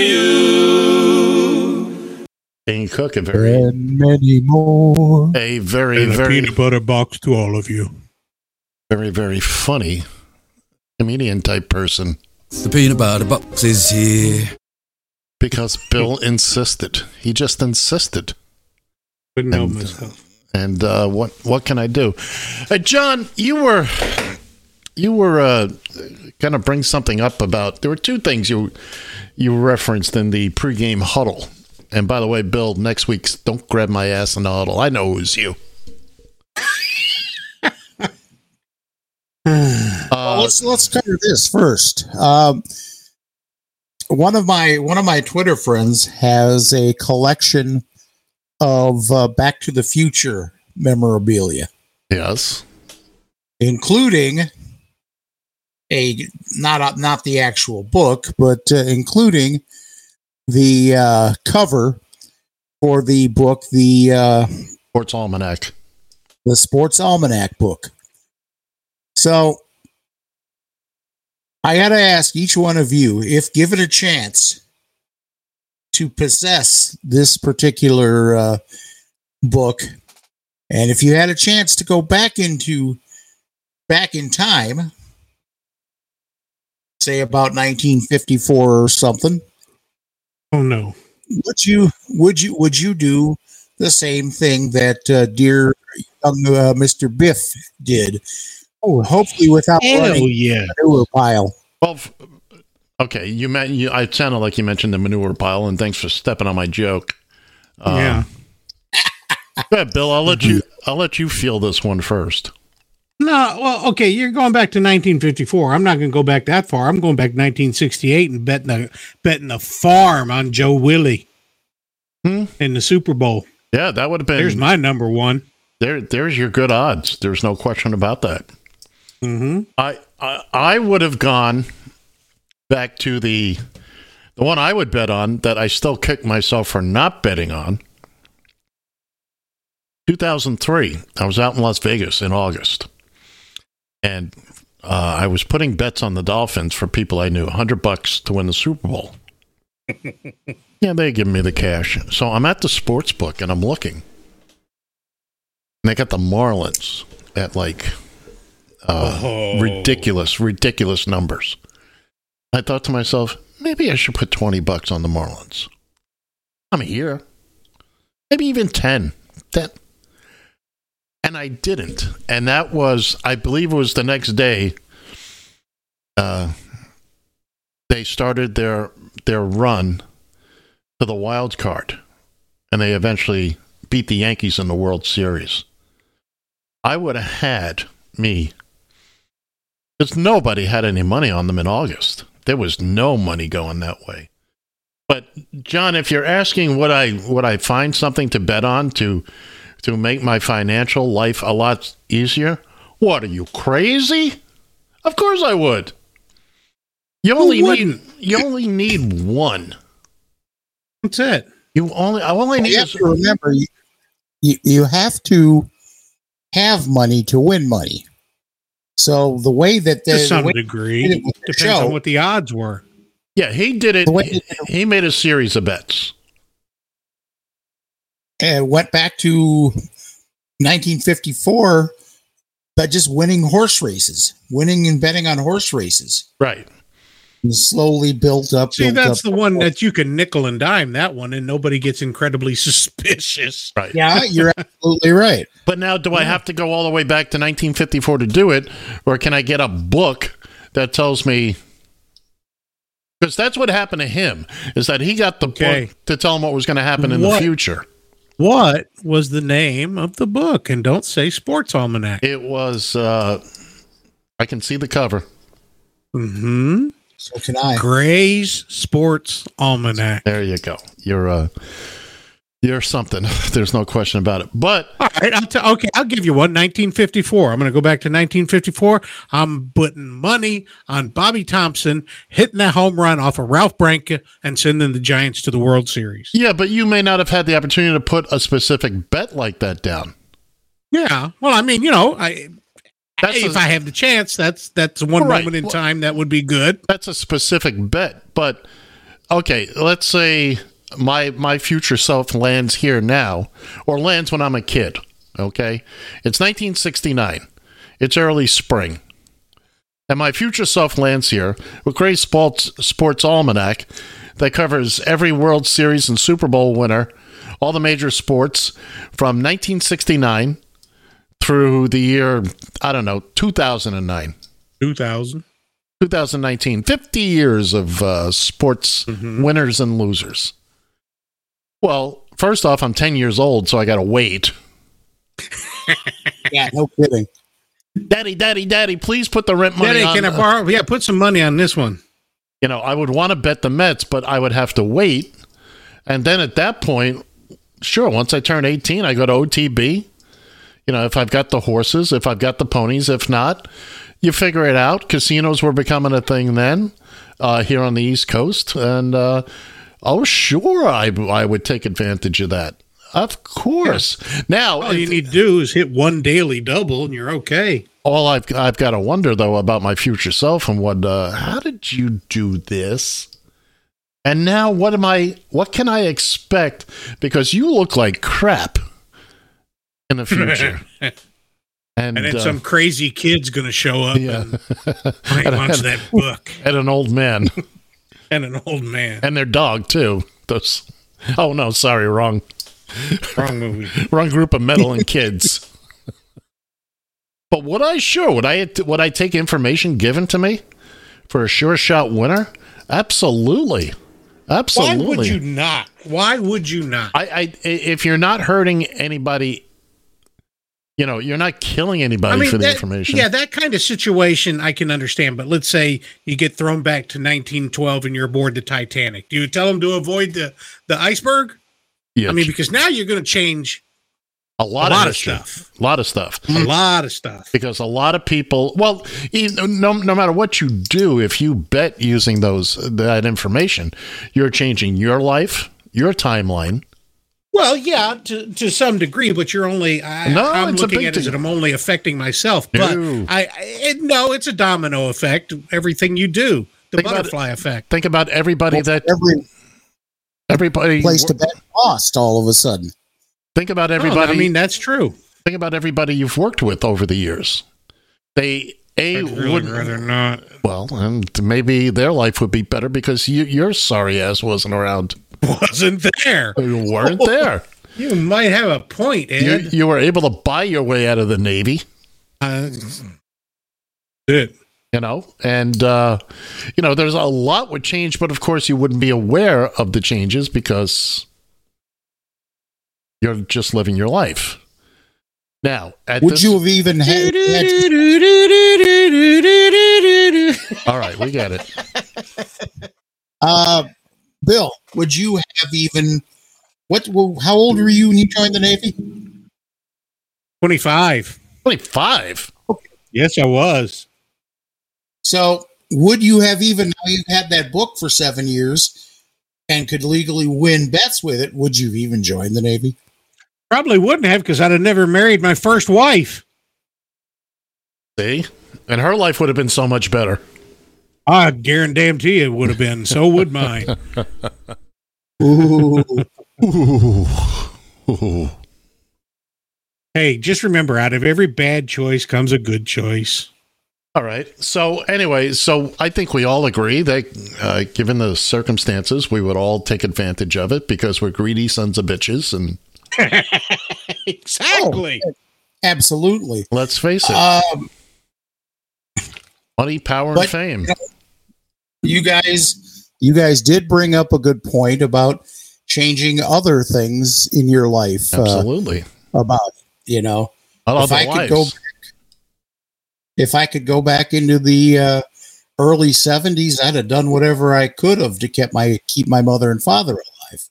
you. Dane Cook, a very And many more. a very And a very peanut butter box to all of you. very very funny comedian type person The peanut butter box is here. because Bill insisted. He just insisted. Couldn't help And, myself. And uh, what what can I do? Uh, John, you were you were uh, going to bring something up about. There were two things you you referenced in the pregame huddle. And by the way, Bill, next week's don't grab my ass in the huddle. I know it was you. Well, let's let's cover this first. Um, one of my one of my Twitter friends has a collection of uh, Back to the Future memorabilia, Yes. including a not not the actual book, but uh, including the uh, cover for the book, the uh, Sports Almanac. the Sports Almanac book. So I got to ask each one of you if given a chance to possess this particular uh, book, and if you had a chance to go back into back in time, say about 1954 or something, Oh, no. would you would you would you do the same thing that uh, dear young uh, Mr. Biff did? Oh, hopefully without Hell running yeah. a manure pile. Well, f- okay. You meant you. I sounded like you mentioned the manure pile, and thanks for stepping on my joke. Um, yeah. Go ahead, Bill. I'll let you. I'll let you feel this one first. No, well, okay, you're going back to 1954. I'm not going to go back that far. I'm going back to 1968 and betting the betting the farm on Joe Willie Hmm? in the Super Bowl. Yeah, that would have been. There's my number one. there. There's your good odds. There's no question about that. Mm-hmm. I, I I would have gone back to the the one I would bet on that I still kick myself for not betting on. 2003. I was out in Las Vegas in August, and uh, I was putting bets on the Dolphins for people I knew, 100 bucks to win the Super Bowl. yeah, they give me the cash. So I'm at the sports book and I'm looking. And they got the Marlins at like uh, Oh. ridiculous, ridiculous numbers. I thought to myself, maybe I should put 20 bucks on the Marlins. I'm here. Maybe even 10. 10. And I didn't. And that was, I believe, it was the next day. Uh, they started their their run to the wild card, and they eventually beat the Yankees in the World Series. I would have had me because nobody had any money on them in August. There was no money going that way. But John, if you're asking would I would I find something to bet on to to make my financial life a lot easier? What are you crazy? Of course I would. You only need you only need one. That's it. You only I only You need have to remember, you, you, you have to have money to win money. So the way that they, To some the degree. they did it with the Depends show- on what the odds were. Yeah, he did it. The way He, he made a series of bets. And went back to 1954 by just winning horse races, winning and betting on horse races. Right. And slowly built up. See, built that's up. the one that you can nickel and dime that one, and nobody gets incredibly suspicious. Right. Yeah, you're absolutely right. But now, do I have to go all the way back to 1954 to do it, or can I get a book that tells me? Because that's what happened to him. Is that he got the Okay. book to tell him what was going to happen in What? the future? What was the name of the book? And don't say Sports Almanac. It was. uh I can see the cover. hmm So can I. Gray's Sports Almanac. There you go. You're uh, you're something. There's no question about it. But All right, I'll t- okay, I'll give you one. 1954. I'm going to go back to 1954. I'm putting money on Bobby Thomson hitting that home run off of Ralph Branca and sending the Giants to the World Series. yeah, but you may not have had the opportunity to put a specific bet like that down. Yeah. Well, I mean, you know, I That's if a- I have the chance, that's that's one Right. moment in Well- time that would be good. that's a specific bet but okay let's say my my future self lands here now or lands when i'm a kid okay? It's 1969 it's early spring. And my future self lands here with great sports sports almanac that covers every world series and super bowl winner all the major sports from 1969 through the year i don't know 2009 2000. 2019 50 years of uh, sports winners and losers well first off i'm 10 years old so i gotta wait Yeah, no kidding. daddy daddy daddy please put the rent money Daddy, on can I borrow? Yeah, put some money on this one. you know i would want to bet the mets but i would have to wait and then at that point sure once i turn 18 i go to otb you know if i've got the horses if i've got the ponies if not you figure it out casinos were becoming a thing then uh, here on the east coast and uh, oh sure I, I would take advantage of that of course now All you need to do is hit one daily double, and you're okay. all I've I've got to wonder though about my future self and what uh, how did you do this? And now what am I what can I expect because you look like crap in the future. and And then uh, some crazy kid's going to show up yeah. and he wants that book and an old man and an old man. and their dog too. Those Oh no, sorry, wrong. Wrong movie. wrong group of meddling kids. But would I sure would I would I take information given to me for a sure shot winner? Absolutely, absolutely. Why would you not? Why would you not? I, I if you're not hurting anybody, you know, you're not killing anybody for the that- information. Yeah, that kind of situation I can understand. But let's say you get thrown back to 1912 and you're aboard the Titanic. Do you tell them to avoid the, the iceberg? Yeah, I mean, because now you're going to change a lot, a lot of, of stuff. A lot of stuff. a lot of stuff. because a lot of people well no, no matter what you do if you bet using those that information you're changing your life your timeline Well, yeah, to, to some degree, but you're only. I, No, I'm it's a looking big at it as deal. that I'm only affecting myself. But No. I, I it, no, it's a domino effect. Everything you do, the Think about butterfly effect. think about everybody that Every everybody place to bet lost all of a sudden. think about Oh, everybody I mean, that's true. think about everybody you've worked with over the years they a I'd really would rather not. well and maybe their life would be better because you, your sorry ass wasn't around Wasn't there? you weren't there You might have a point, You, you were able to buy your way out of the Navy. Uh, it. You know, and uh, you know, there's a lot would change, but of course, you wouldn't be aware of the changes because you're just living your life. Now, at Would this- you have even had? had All right, we got it. uh, Bill, would you have even? What? well, How old were you when you joined the Navy? 25. 25? Yes, I was. So, would you have even now you've had that book for seven years and could legally win bets with it? Would you have even joined the Navy? Probably wouldn't have because I'd have never married my first wife. See, and her life would have been so much better. I guarantee it would have been. So would mine. Ooh. Ooh. Ooh. hey, just remember out of every bad choice comes a good choice. All right. So anyway, so I think we all agree that, uh, given the circumstances, we would all take advantage of it because we're greedy sons of bitches, and exactly. Absolutely. let's face it, Um, money, power, but- and fame. you guys, you guys did bring up a good point about changing other things in your life. uh, Absolutely. about you know, Not if I otherwise. could go, back, if I could go back into the uh, early '70s, I'd have done whatever I could have to keep my keep my mother and father alive.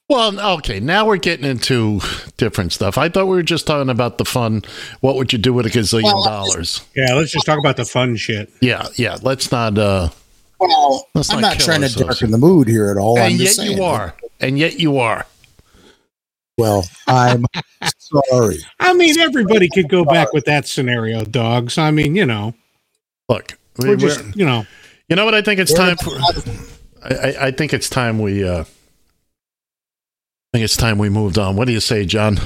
Well, okay, now we're getting into different stuff. I thought we were just talking about the fun. What would you do with a gazillion Well, dollars? Yeah, let's just talk about the fun shit. Yeah, yeah. Let's not. uh Well, Let's I'm not not kill trying to darken the mood here at all. I'm and yet saying. you are. And yet you are. Well, I'm sorry. I mean, everybody could go back with that scenario, dogs. I mean, you know, Look, we, we're just, you know, You know what? I think it's time for. I, I, I think it's time we. uh I think it's time we moved on. What do you say, John?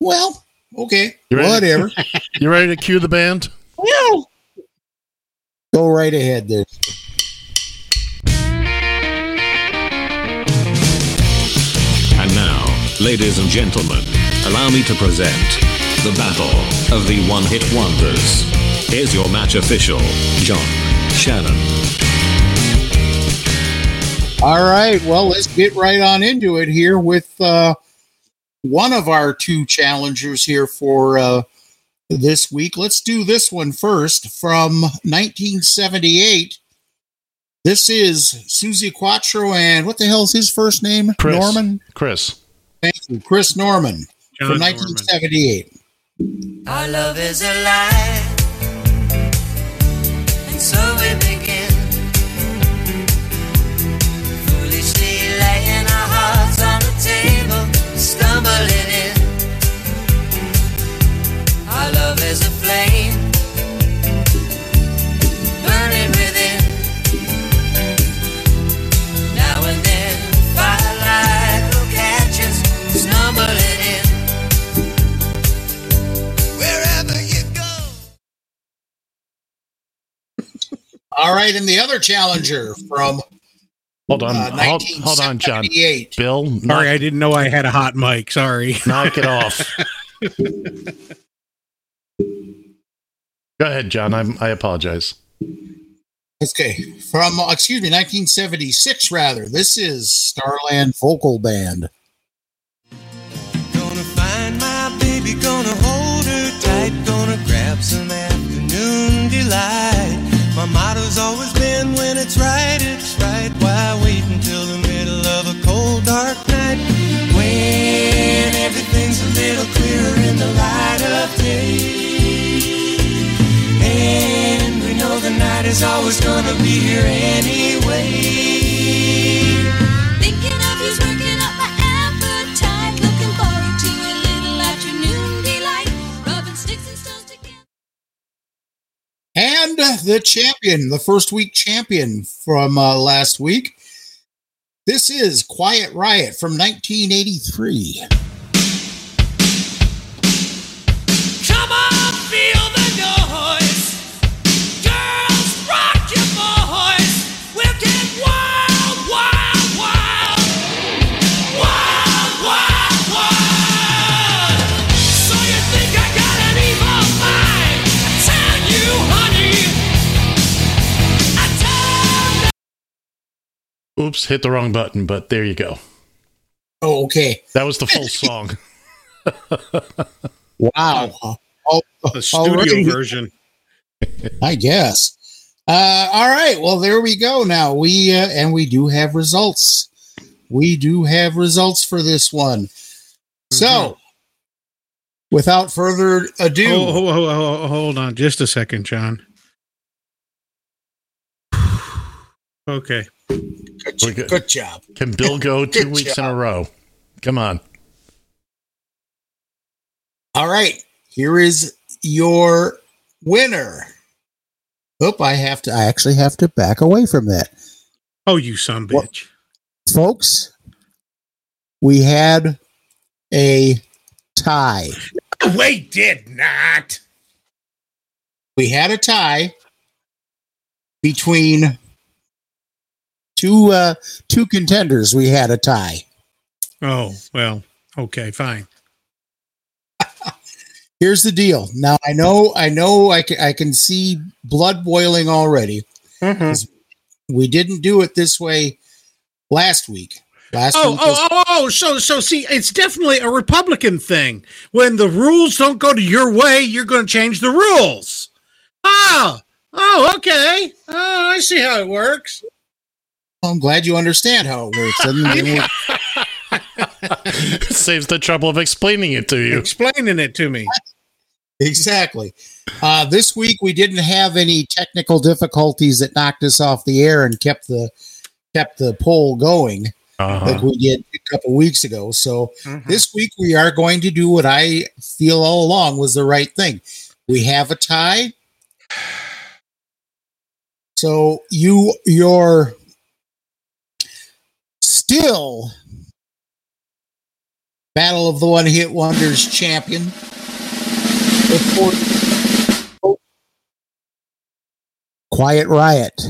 Well, okay, You ready? whatever. You ready to cue the band? Well, go right ahead there. And now, ladies and gentlemen, allow me to present the Battle of the One Hit Wonders. Here's your match official, John Shannon. All right. Well, let's get right on into it here with uh, one of our two challengers here for uh, this week. Let's do this one first from 1978. This is Suzi Quatro, and what the hell is his first name? Chris. Norman. Chris. Thank you, Chris Norman John from Norman. 1978. Our love is alive, and so we All right, and the other challenger from Hold on. uh, hold, hold on, John. 1978. Bill, sorry, knock, I didn't know I had a hot mic. Sorry. knock it off. Go ahead, John. I'm, I apologize. Okay, from uh, excuse me, 1976 rather. This is Starland Vocal Band. Gonna find my baby, gonna hold her tight, gonna grab some afternoon delight. My motto's always been when it's right, it's right. Why wait until the middle of a cold, dark night? When everything's a little clearer in the light of day. And we know the night is always gonna be here anyway. The champion, the first week champion from uh, last week. This is Quiet Riot from 1983. Oops, hit the wrong button, but there you go. Oh, okay. That was the full song. Wow. Oh, The studio already- version. I guess. Uh, all right. Well, there we go. Now we uh, and we do have results. We do have results for this one. So, without further ado, oh, oh, oh, hold on just a second, John. Okay. Good, We good. good job. Can Bill go two Good weeks in a row? Come on. All right. Here is your winner. Oop, I have to. I actually have to back away from that, Oh, you son What? bitch. folks. We had a tie. We did not. We had a tie between Two uh, two contenders. We had a tie. Oh, well, okay, fine. Here's the deal. Now I know. I know. I can. I can see blood boiling already. We didn't do it this way last week. Last Oh, oh, oh, oh, so, so see, it's definitely a Republican thing. When the rules don't go to your way, you're going to change the rules. Ah, oh, okay. Oh, I see how it works. I'm glad you understand how it works. And then we- Saves the trouble of explaining it to you. Explaining it to me. exactly. Uh, this week we didn't have any technical difficulties that knocked us off the air and kept the kept the poll going Uh-huh. like we did a couple weeks ago. So Mhm. this week we are going to do what I feel all along was the right thing. We have a tie. So you you're still Battle of the One Hit Wonders champion. Quiet Riot.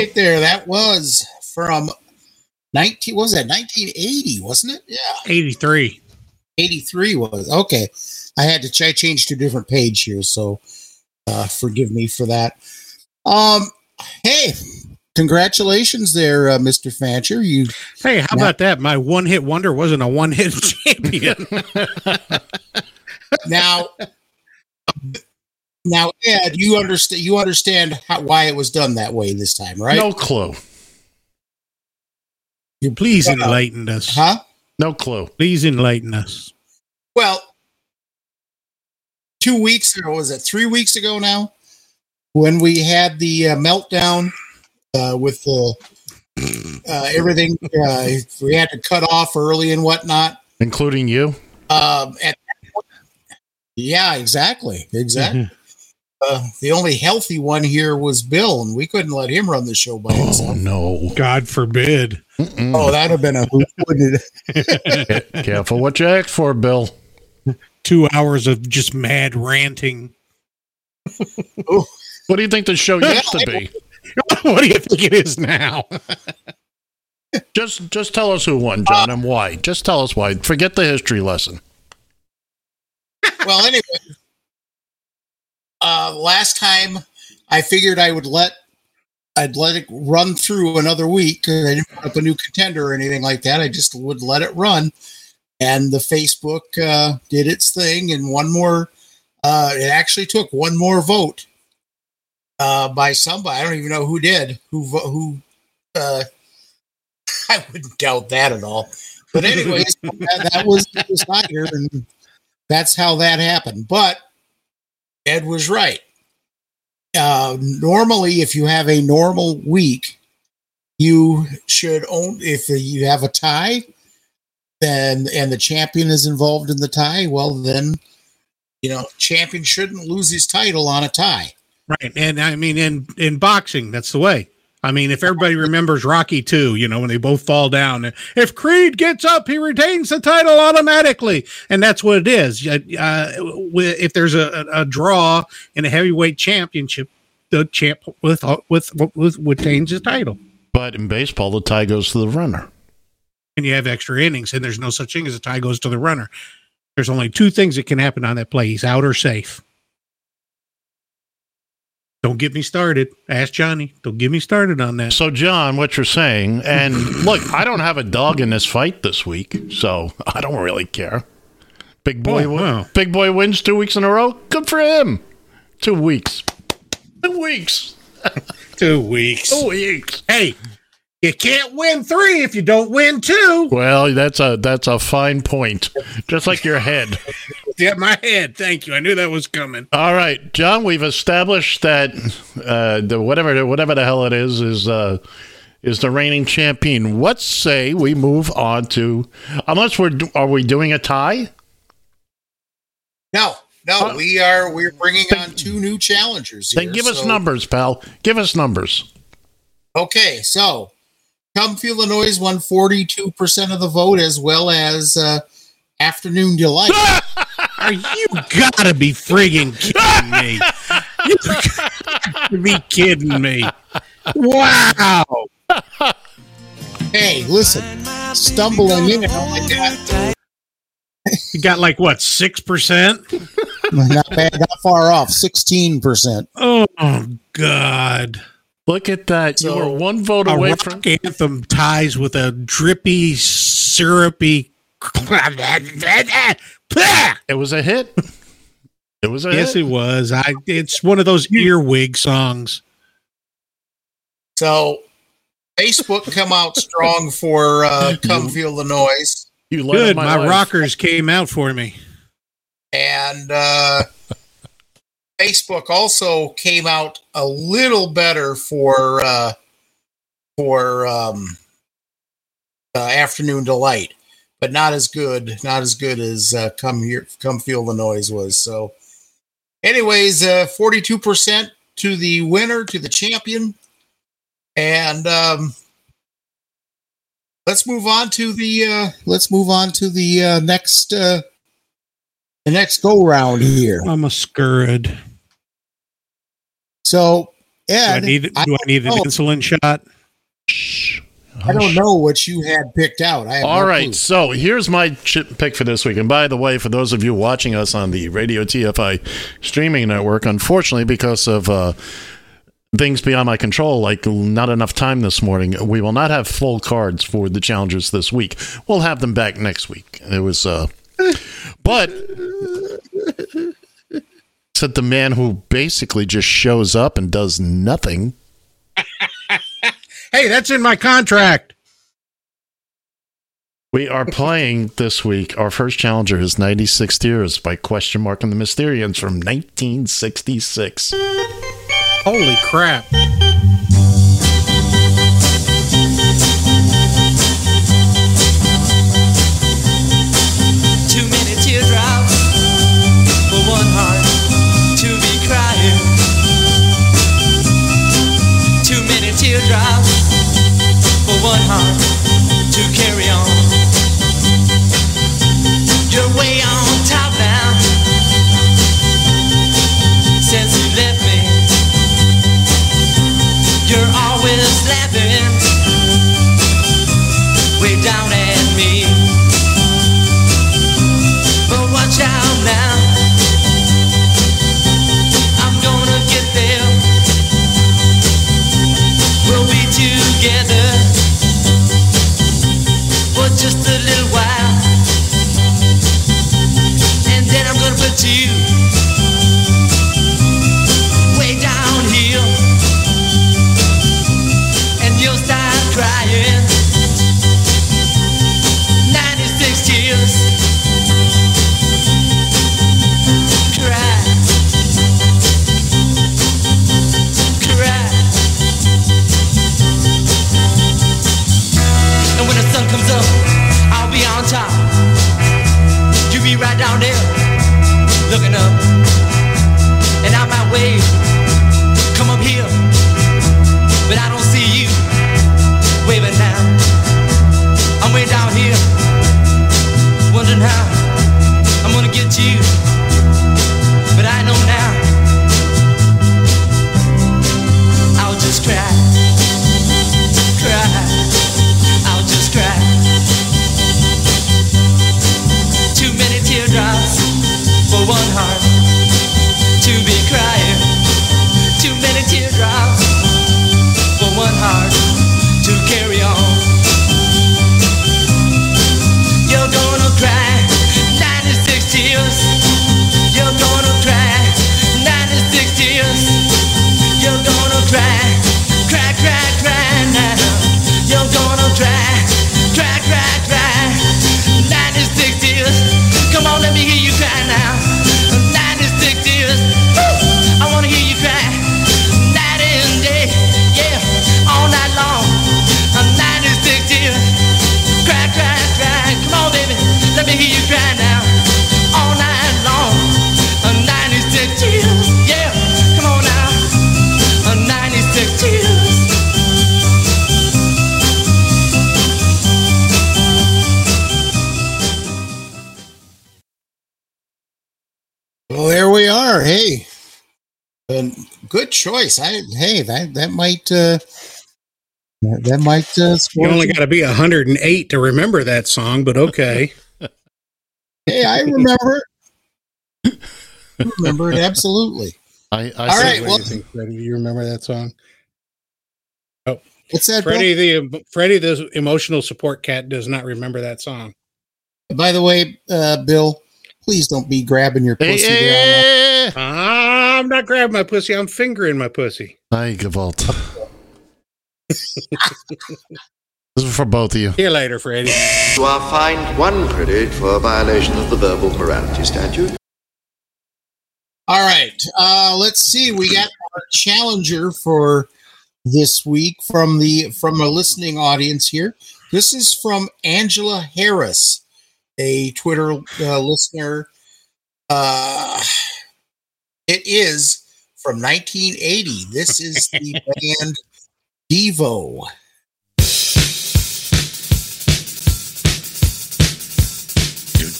Right there. That was from 19 what was that? 1980 wasn't it? Yeah. 83 83 was okay. I had to ch- I changed to a different page here so uh forgive me for that. Um hey congratulations there uh, mr fancher. You Hey, how about that? My one hit wonder wasn't a one hit champion. now now ed you understand you understand how, why it was done that way this time right No clue. you Please enlighten us. huh No clue. Please enlighten us. Well, two weeks ago, was it three weeks ago now, when we had the uh, meltdown uh, with the uh, everything, uh, we had to cut off early and whatnot. Including you? Um, at that point- yeah, exactly, exactly. Uh, the only healthy one here was Bill, and we couldn't let him run the show by himself. No. God forbid. Oh, that'd have been a hoot, wouldn't it? Careful what you ask for, Bill. Two hours of just mad ranting. What do you think the show used to be? what do you think it is now? Just just tell us who won, John, and why. Just tell us why. Forget the history lesson. well, anyway, uh, last time I figured I would let I'd let it run through another week. I didn't put up a new contender or anything like that. I just would let it run, and the Facebook uh, did its thing, and one more. Uh, it actually took one more vote uh, by somebody. I don't even know who did. Who who? Uh, I wouldn't doubt that at all. But anyways, that, that was the decider, and that's how that happened. But Ed was right. Uh, normally, if you have a normal week, you should own. If you have a tie, then and the champion is involved in the tie, well, then you know champion shouldn't lose his title on a tie. Right. And I mean, in, in boxing, that's the way. I mean, if everybody remembers Rocky 2, you know, when they both fall down, if Creed gets up, he retains the title automatically. And that's what it is. Uh, uh, if there's a, a draw in a heavyweight championship, the champ with, with, with, retains his title. But in baseball, the tie goes to the runner. And you have extra innings, and there's no such thing as a tie goes to the runner. There's only two things that can happen on that play he's out or safe. Don't get me started. Ask Johnny. Don't get me started on that. So, John, what you're saying, and look, I don't have a dog in this fight this week, so I don't really care. Big oh, boy, Oh, wow. big boy wins two weeks in a row. Good for him. Two weeks. Two weeks. Two weeks. Two weeks. Hey, you can't win three if you don't win two. Well, that's a that's a fine point. Just like your head. Yeah, my head. Thank you. I knew that was coming. All right, John. We've established that uh, the whatever whatever the hell it is is uh, is the reigning champion. Let's say we move on to unless we're are we doing a tie? No, no, Uh, we are we're bringing on two new challengers. Then here, give us numbers, pal. Give us numbers. Okay, so Come Feel the Noise won 42% of the vote, as well as uh, Afternoon Delight. Are you gotta be friggin' kidding me? You gotta be kidding me. Wow. hey, listen, stumbling in and like that. You got like what, six percent? Not bad, not far off, 16%. Oh God. Look at that. you were one vote A away rock from. anthem ties with a drippy, syrupy It was a hit. It was a Yes, hit. it was. I it's one of those earwig songs. So Facebook come out strong for uh, Come Feel the Noise. You Good. My, rockers came out for me. and uh, Facebook also came out a little better for uh, for um, uh, Afternoon Delight, but not as good, not as good as uh, Come Here, Come Feel the Noise was. So, anyways, forty two percent to the winner, to the champion, and um, let's move on to the uh, let's move on to the uh, next. Uh, the next go round here. I'm a scurrid. So Do I Ed, need, do I need an know- insulin shot? I don't know what you had picked out. I have All no right, clue. so here's my chip pick for this week. And by the way, for those of you watching us on the Radio TFI streaming network, unfortunately, because of uh, things beyond my control, like not enough time this morning, we will not have full cards for the challengers this week. We'll have them back next week. It was, uh, but said the man who basically just shows up and does nothing. Hey, that's in my contract. We are playing this week. Our first challenger is 96 Tears by Question Mark and the Mysterians from 1966. Holy crap. Too many teardrops for one heart one heart you good choice. I hey that that might uh, that, that might uh, You only got to be 108 to remember that song, but okay. Hey, I remember. I remember it absolutely. I, I All say- right, What well- do you think, Freddie? Do you remember that song? Oh, What's that? Bill? Freddie, the Freddie, the emotional support cat, does not remember that song. By the way, uh, Bill, please don't be grabbing your pussy hey, there. Ah, I'm not grabbing my pussy. I'm fingering my pussy. Hi, Gewalt. this is for both of you. See you later, Freddie. You are fined one credit for a violation of the verbal morality statute. All right. Uh, let's see. We got our challenger for this week from the from a listening audience here. This is from Angela Harris, a Twitter uh, listener. Uh, it is from 1980. This is the band Devo.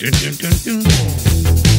it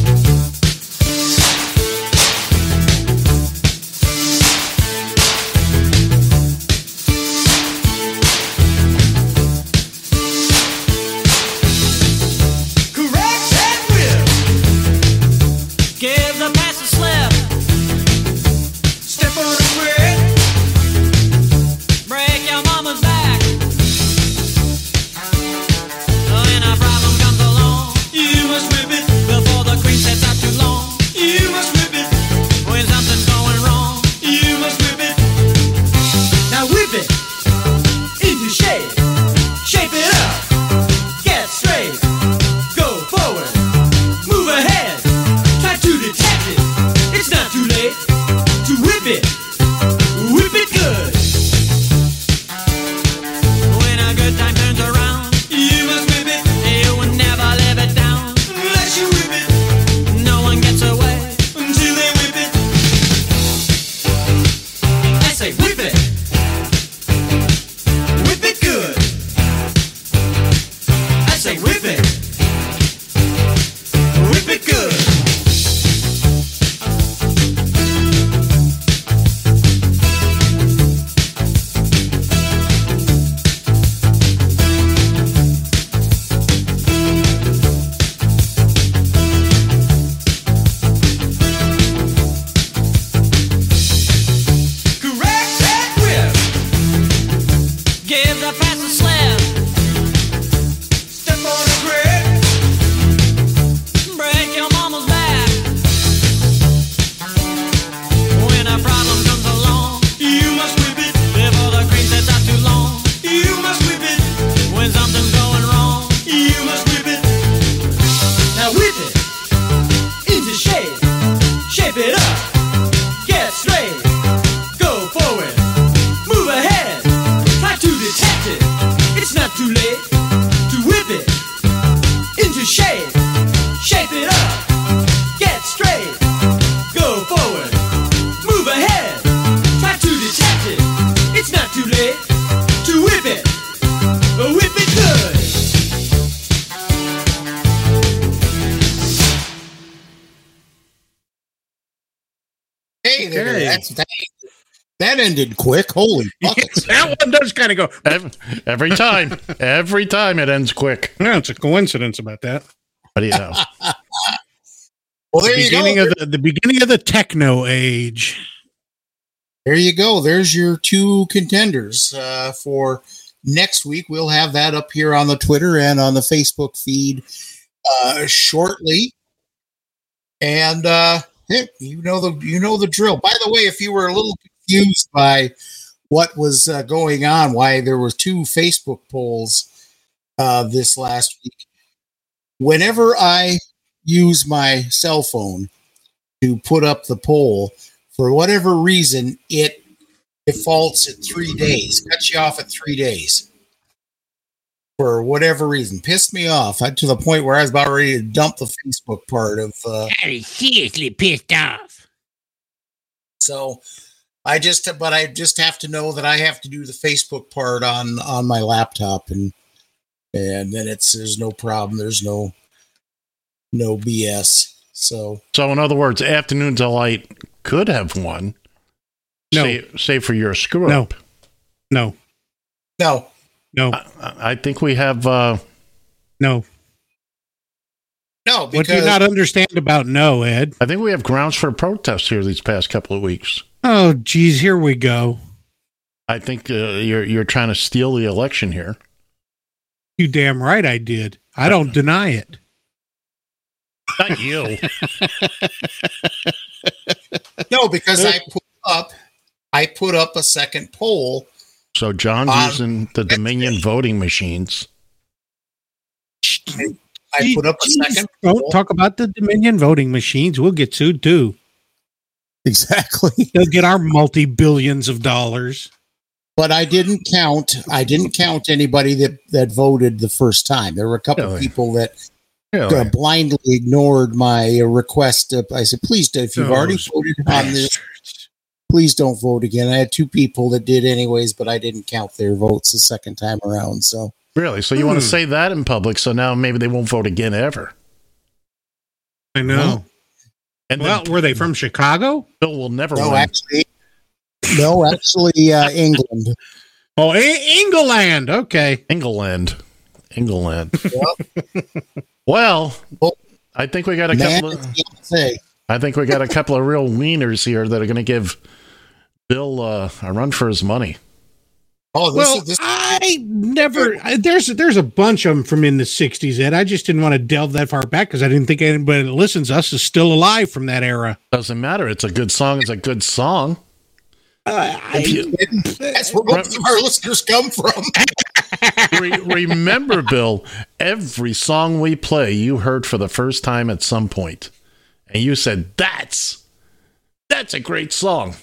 ended quick. Holy buckets. that one does kind of go. Ev- Every time, every time it ends quick. No, it's a coincidence about that. What do you know? Well, there the you go. beginning of the, the beginning of the techno age. There you go. There's your two contenders uh, for next week. We'll have that up here on the Twitter and on the Facebook feed uh, shortly. And uh, hey, you know the you know the drill. By the way, if you were a little confused by what was uh, going on, why there were two Facebook polls uh, this last week, whenever I use my cell phone to put up the poll, for whatever reason, it defaults at three days, cuts you off at three days. For whatever reason, pissed me off I, to the point where I was about ready to dump the Facebook part of. Uh, seriously pissed off. so I just, but I just have to know that I have to do the Facebook part on on my laptop, and and then it's there's no problem. There's no no BS. So So, in other words, Afternoon Delight could have won. No. Say, say for your screw No. up. No, no, no, I, I think we have. Uh, no. no, What do you not understand about no, Ed? I think we have grounds for protest here these past couple of weeks. Oh, geez, here we go. I think uh, you're you're trying to steal the election here. You damn right I did. I don't deny it. Not you. no, because I put up, I put up a second poll. So John's Um, using the Dominion voting machines. I put up a second. Don't poll. talk about the Dominion voting machines. We'll get sued too. Exactly. They'll get our multi billions of dollars. But I didn't count. I didn't count anybody that that voted the first time. There were a couple Really? of people that Really? uh, blindly ignored my uh, request. Uh, I said, "Please, do- if you've already Those voted on this, please don't vote again." I had two people that did anyways, but I didn't count their votes the second time around. So Really? So you want Hmm. to say that in public? So now maybe they won't vote again ever. I know. And Well, then were they from Chicago? Bill will never no, win. actually, no, actually, uh, England. Oh, E- England. Okay. England. England. Yep. Well, Well, I think we got a Man, couple of. I think we got a couple of real wieners here that are going to give Bill uh, a run for his money. Oh, this Well, is this. I never. I, there's there's a bunch of them from in the '60s, Ed. I just didn't want to delve that far back because I didn't think anybody that listens to us is still alive from that era. Doesn't matter. It's a good song. It's a good song. Uh, if you- That's where most of our listeners come from. re- remember, Bill, every song we play, you heard for the first time at some point, and you said, "That's that's a great song."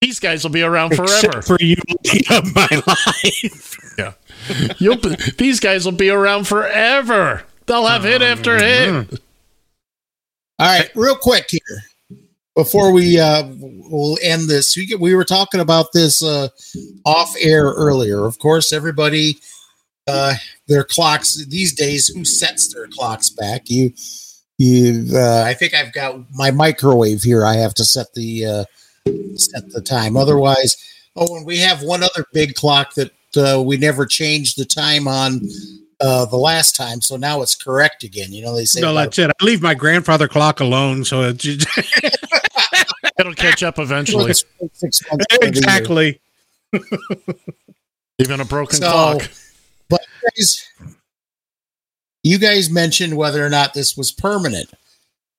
These guys will be around forever. Except for you of my life. Yeah, You'll be, these guys will be around forever. They'll have hit after hit. All right, real quick here before we uh we'll end this. We we were talking about this uh off air earlier. Of course, everybody uh their clocks these days who sets their clocks back. You you uh I think I've got my microwave here. I have to set the uh set the time. Otherwise, oh, and we have one other big clock that uh, we never changed the time on uh the last time, so now it's correct again. You know, they say No, that's it. I leave my grandfather clock alone, so it's It'll catch up eventually. six months out of the year. exactly. Even a broken So- clock. But you guys, you guys mentioned whether or not this was permanent.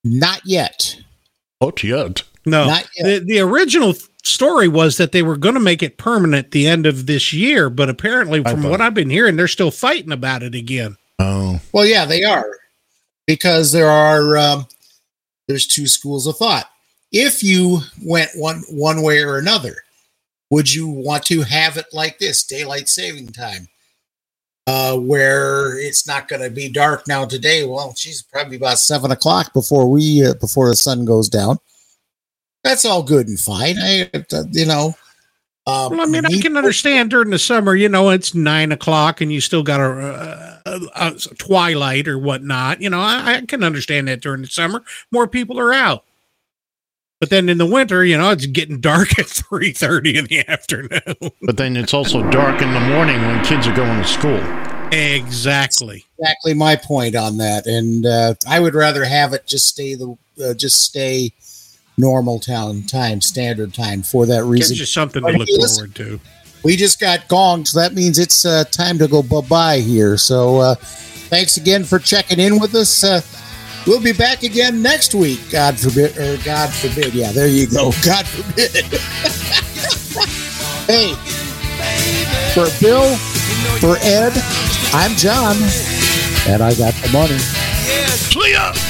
Not yet. Oh, yet. No, the, the original story was that they were going to make it permanent the end of this year, but apparently, from what I've been hearing, they're still fighting about it again. Oh, Well, yeah, they are because there are um, there's two schools of thought. If you went one one way or another, would you want to have it like this daylight saving time? uh, where it's not going to be dark now today. Well, she's probably about seven o'clock before we uh, before the sun goes down. That's all good and fine. I, uh, you know, um, Well, I mean, I can understand during the summer, you know, it's nine o'clock and you still got a, a, a twilight or whatnot. You know, I, I can understand that during the summer, more people are out. But then in the winter, you know, it's getting dark at three thirty in the afternoon. But then it's also dark in the morning when kids are going to school. Exactly. exactly my point on that. And uh, I would rather have it just stay the uh, just stay normal town time, standard time for that reason. Gives you something to look forward to. We just got gonged, so that means it's uh, time to go bye bye here. So uh, thanks again for checking in with us. Uh, we'll be back again next week. God forbid, or God forbid. Yeah, there you go. God forbid. hey, for Bill, for Ed, I'm John, and I got the money. Clea!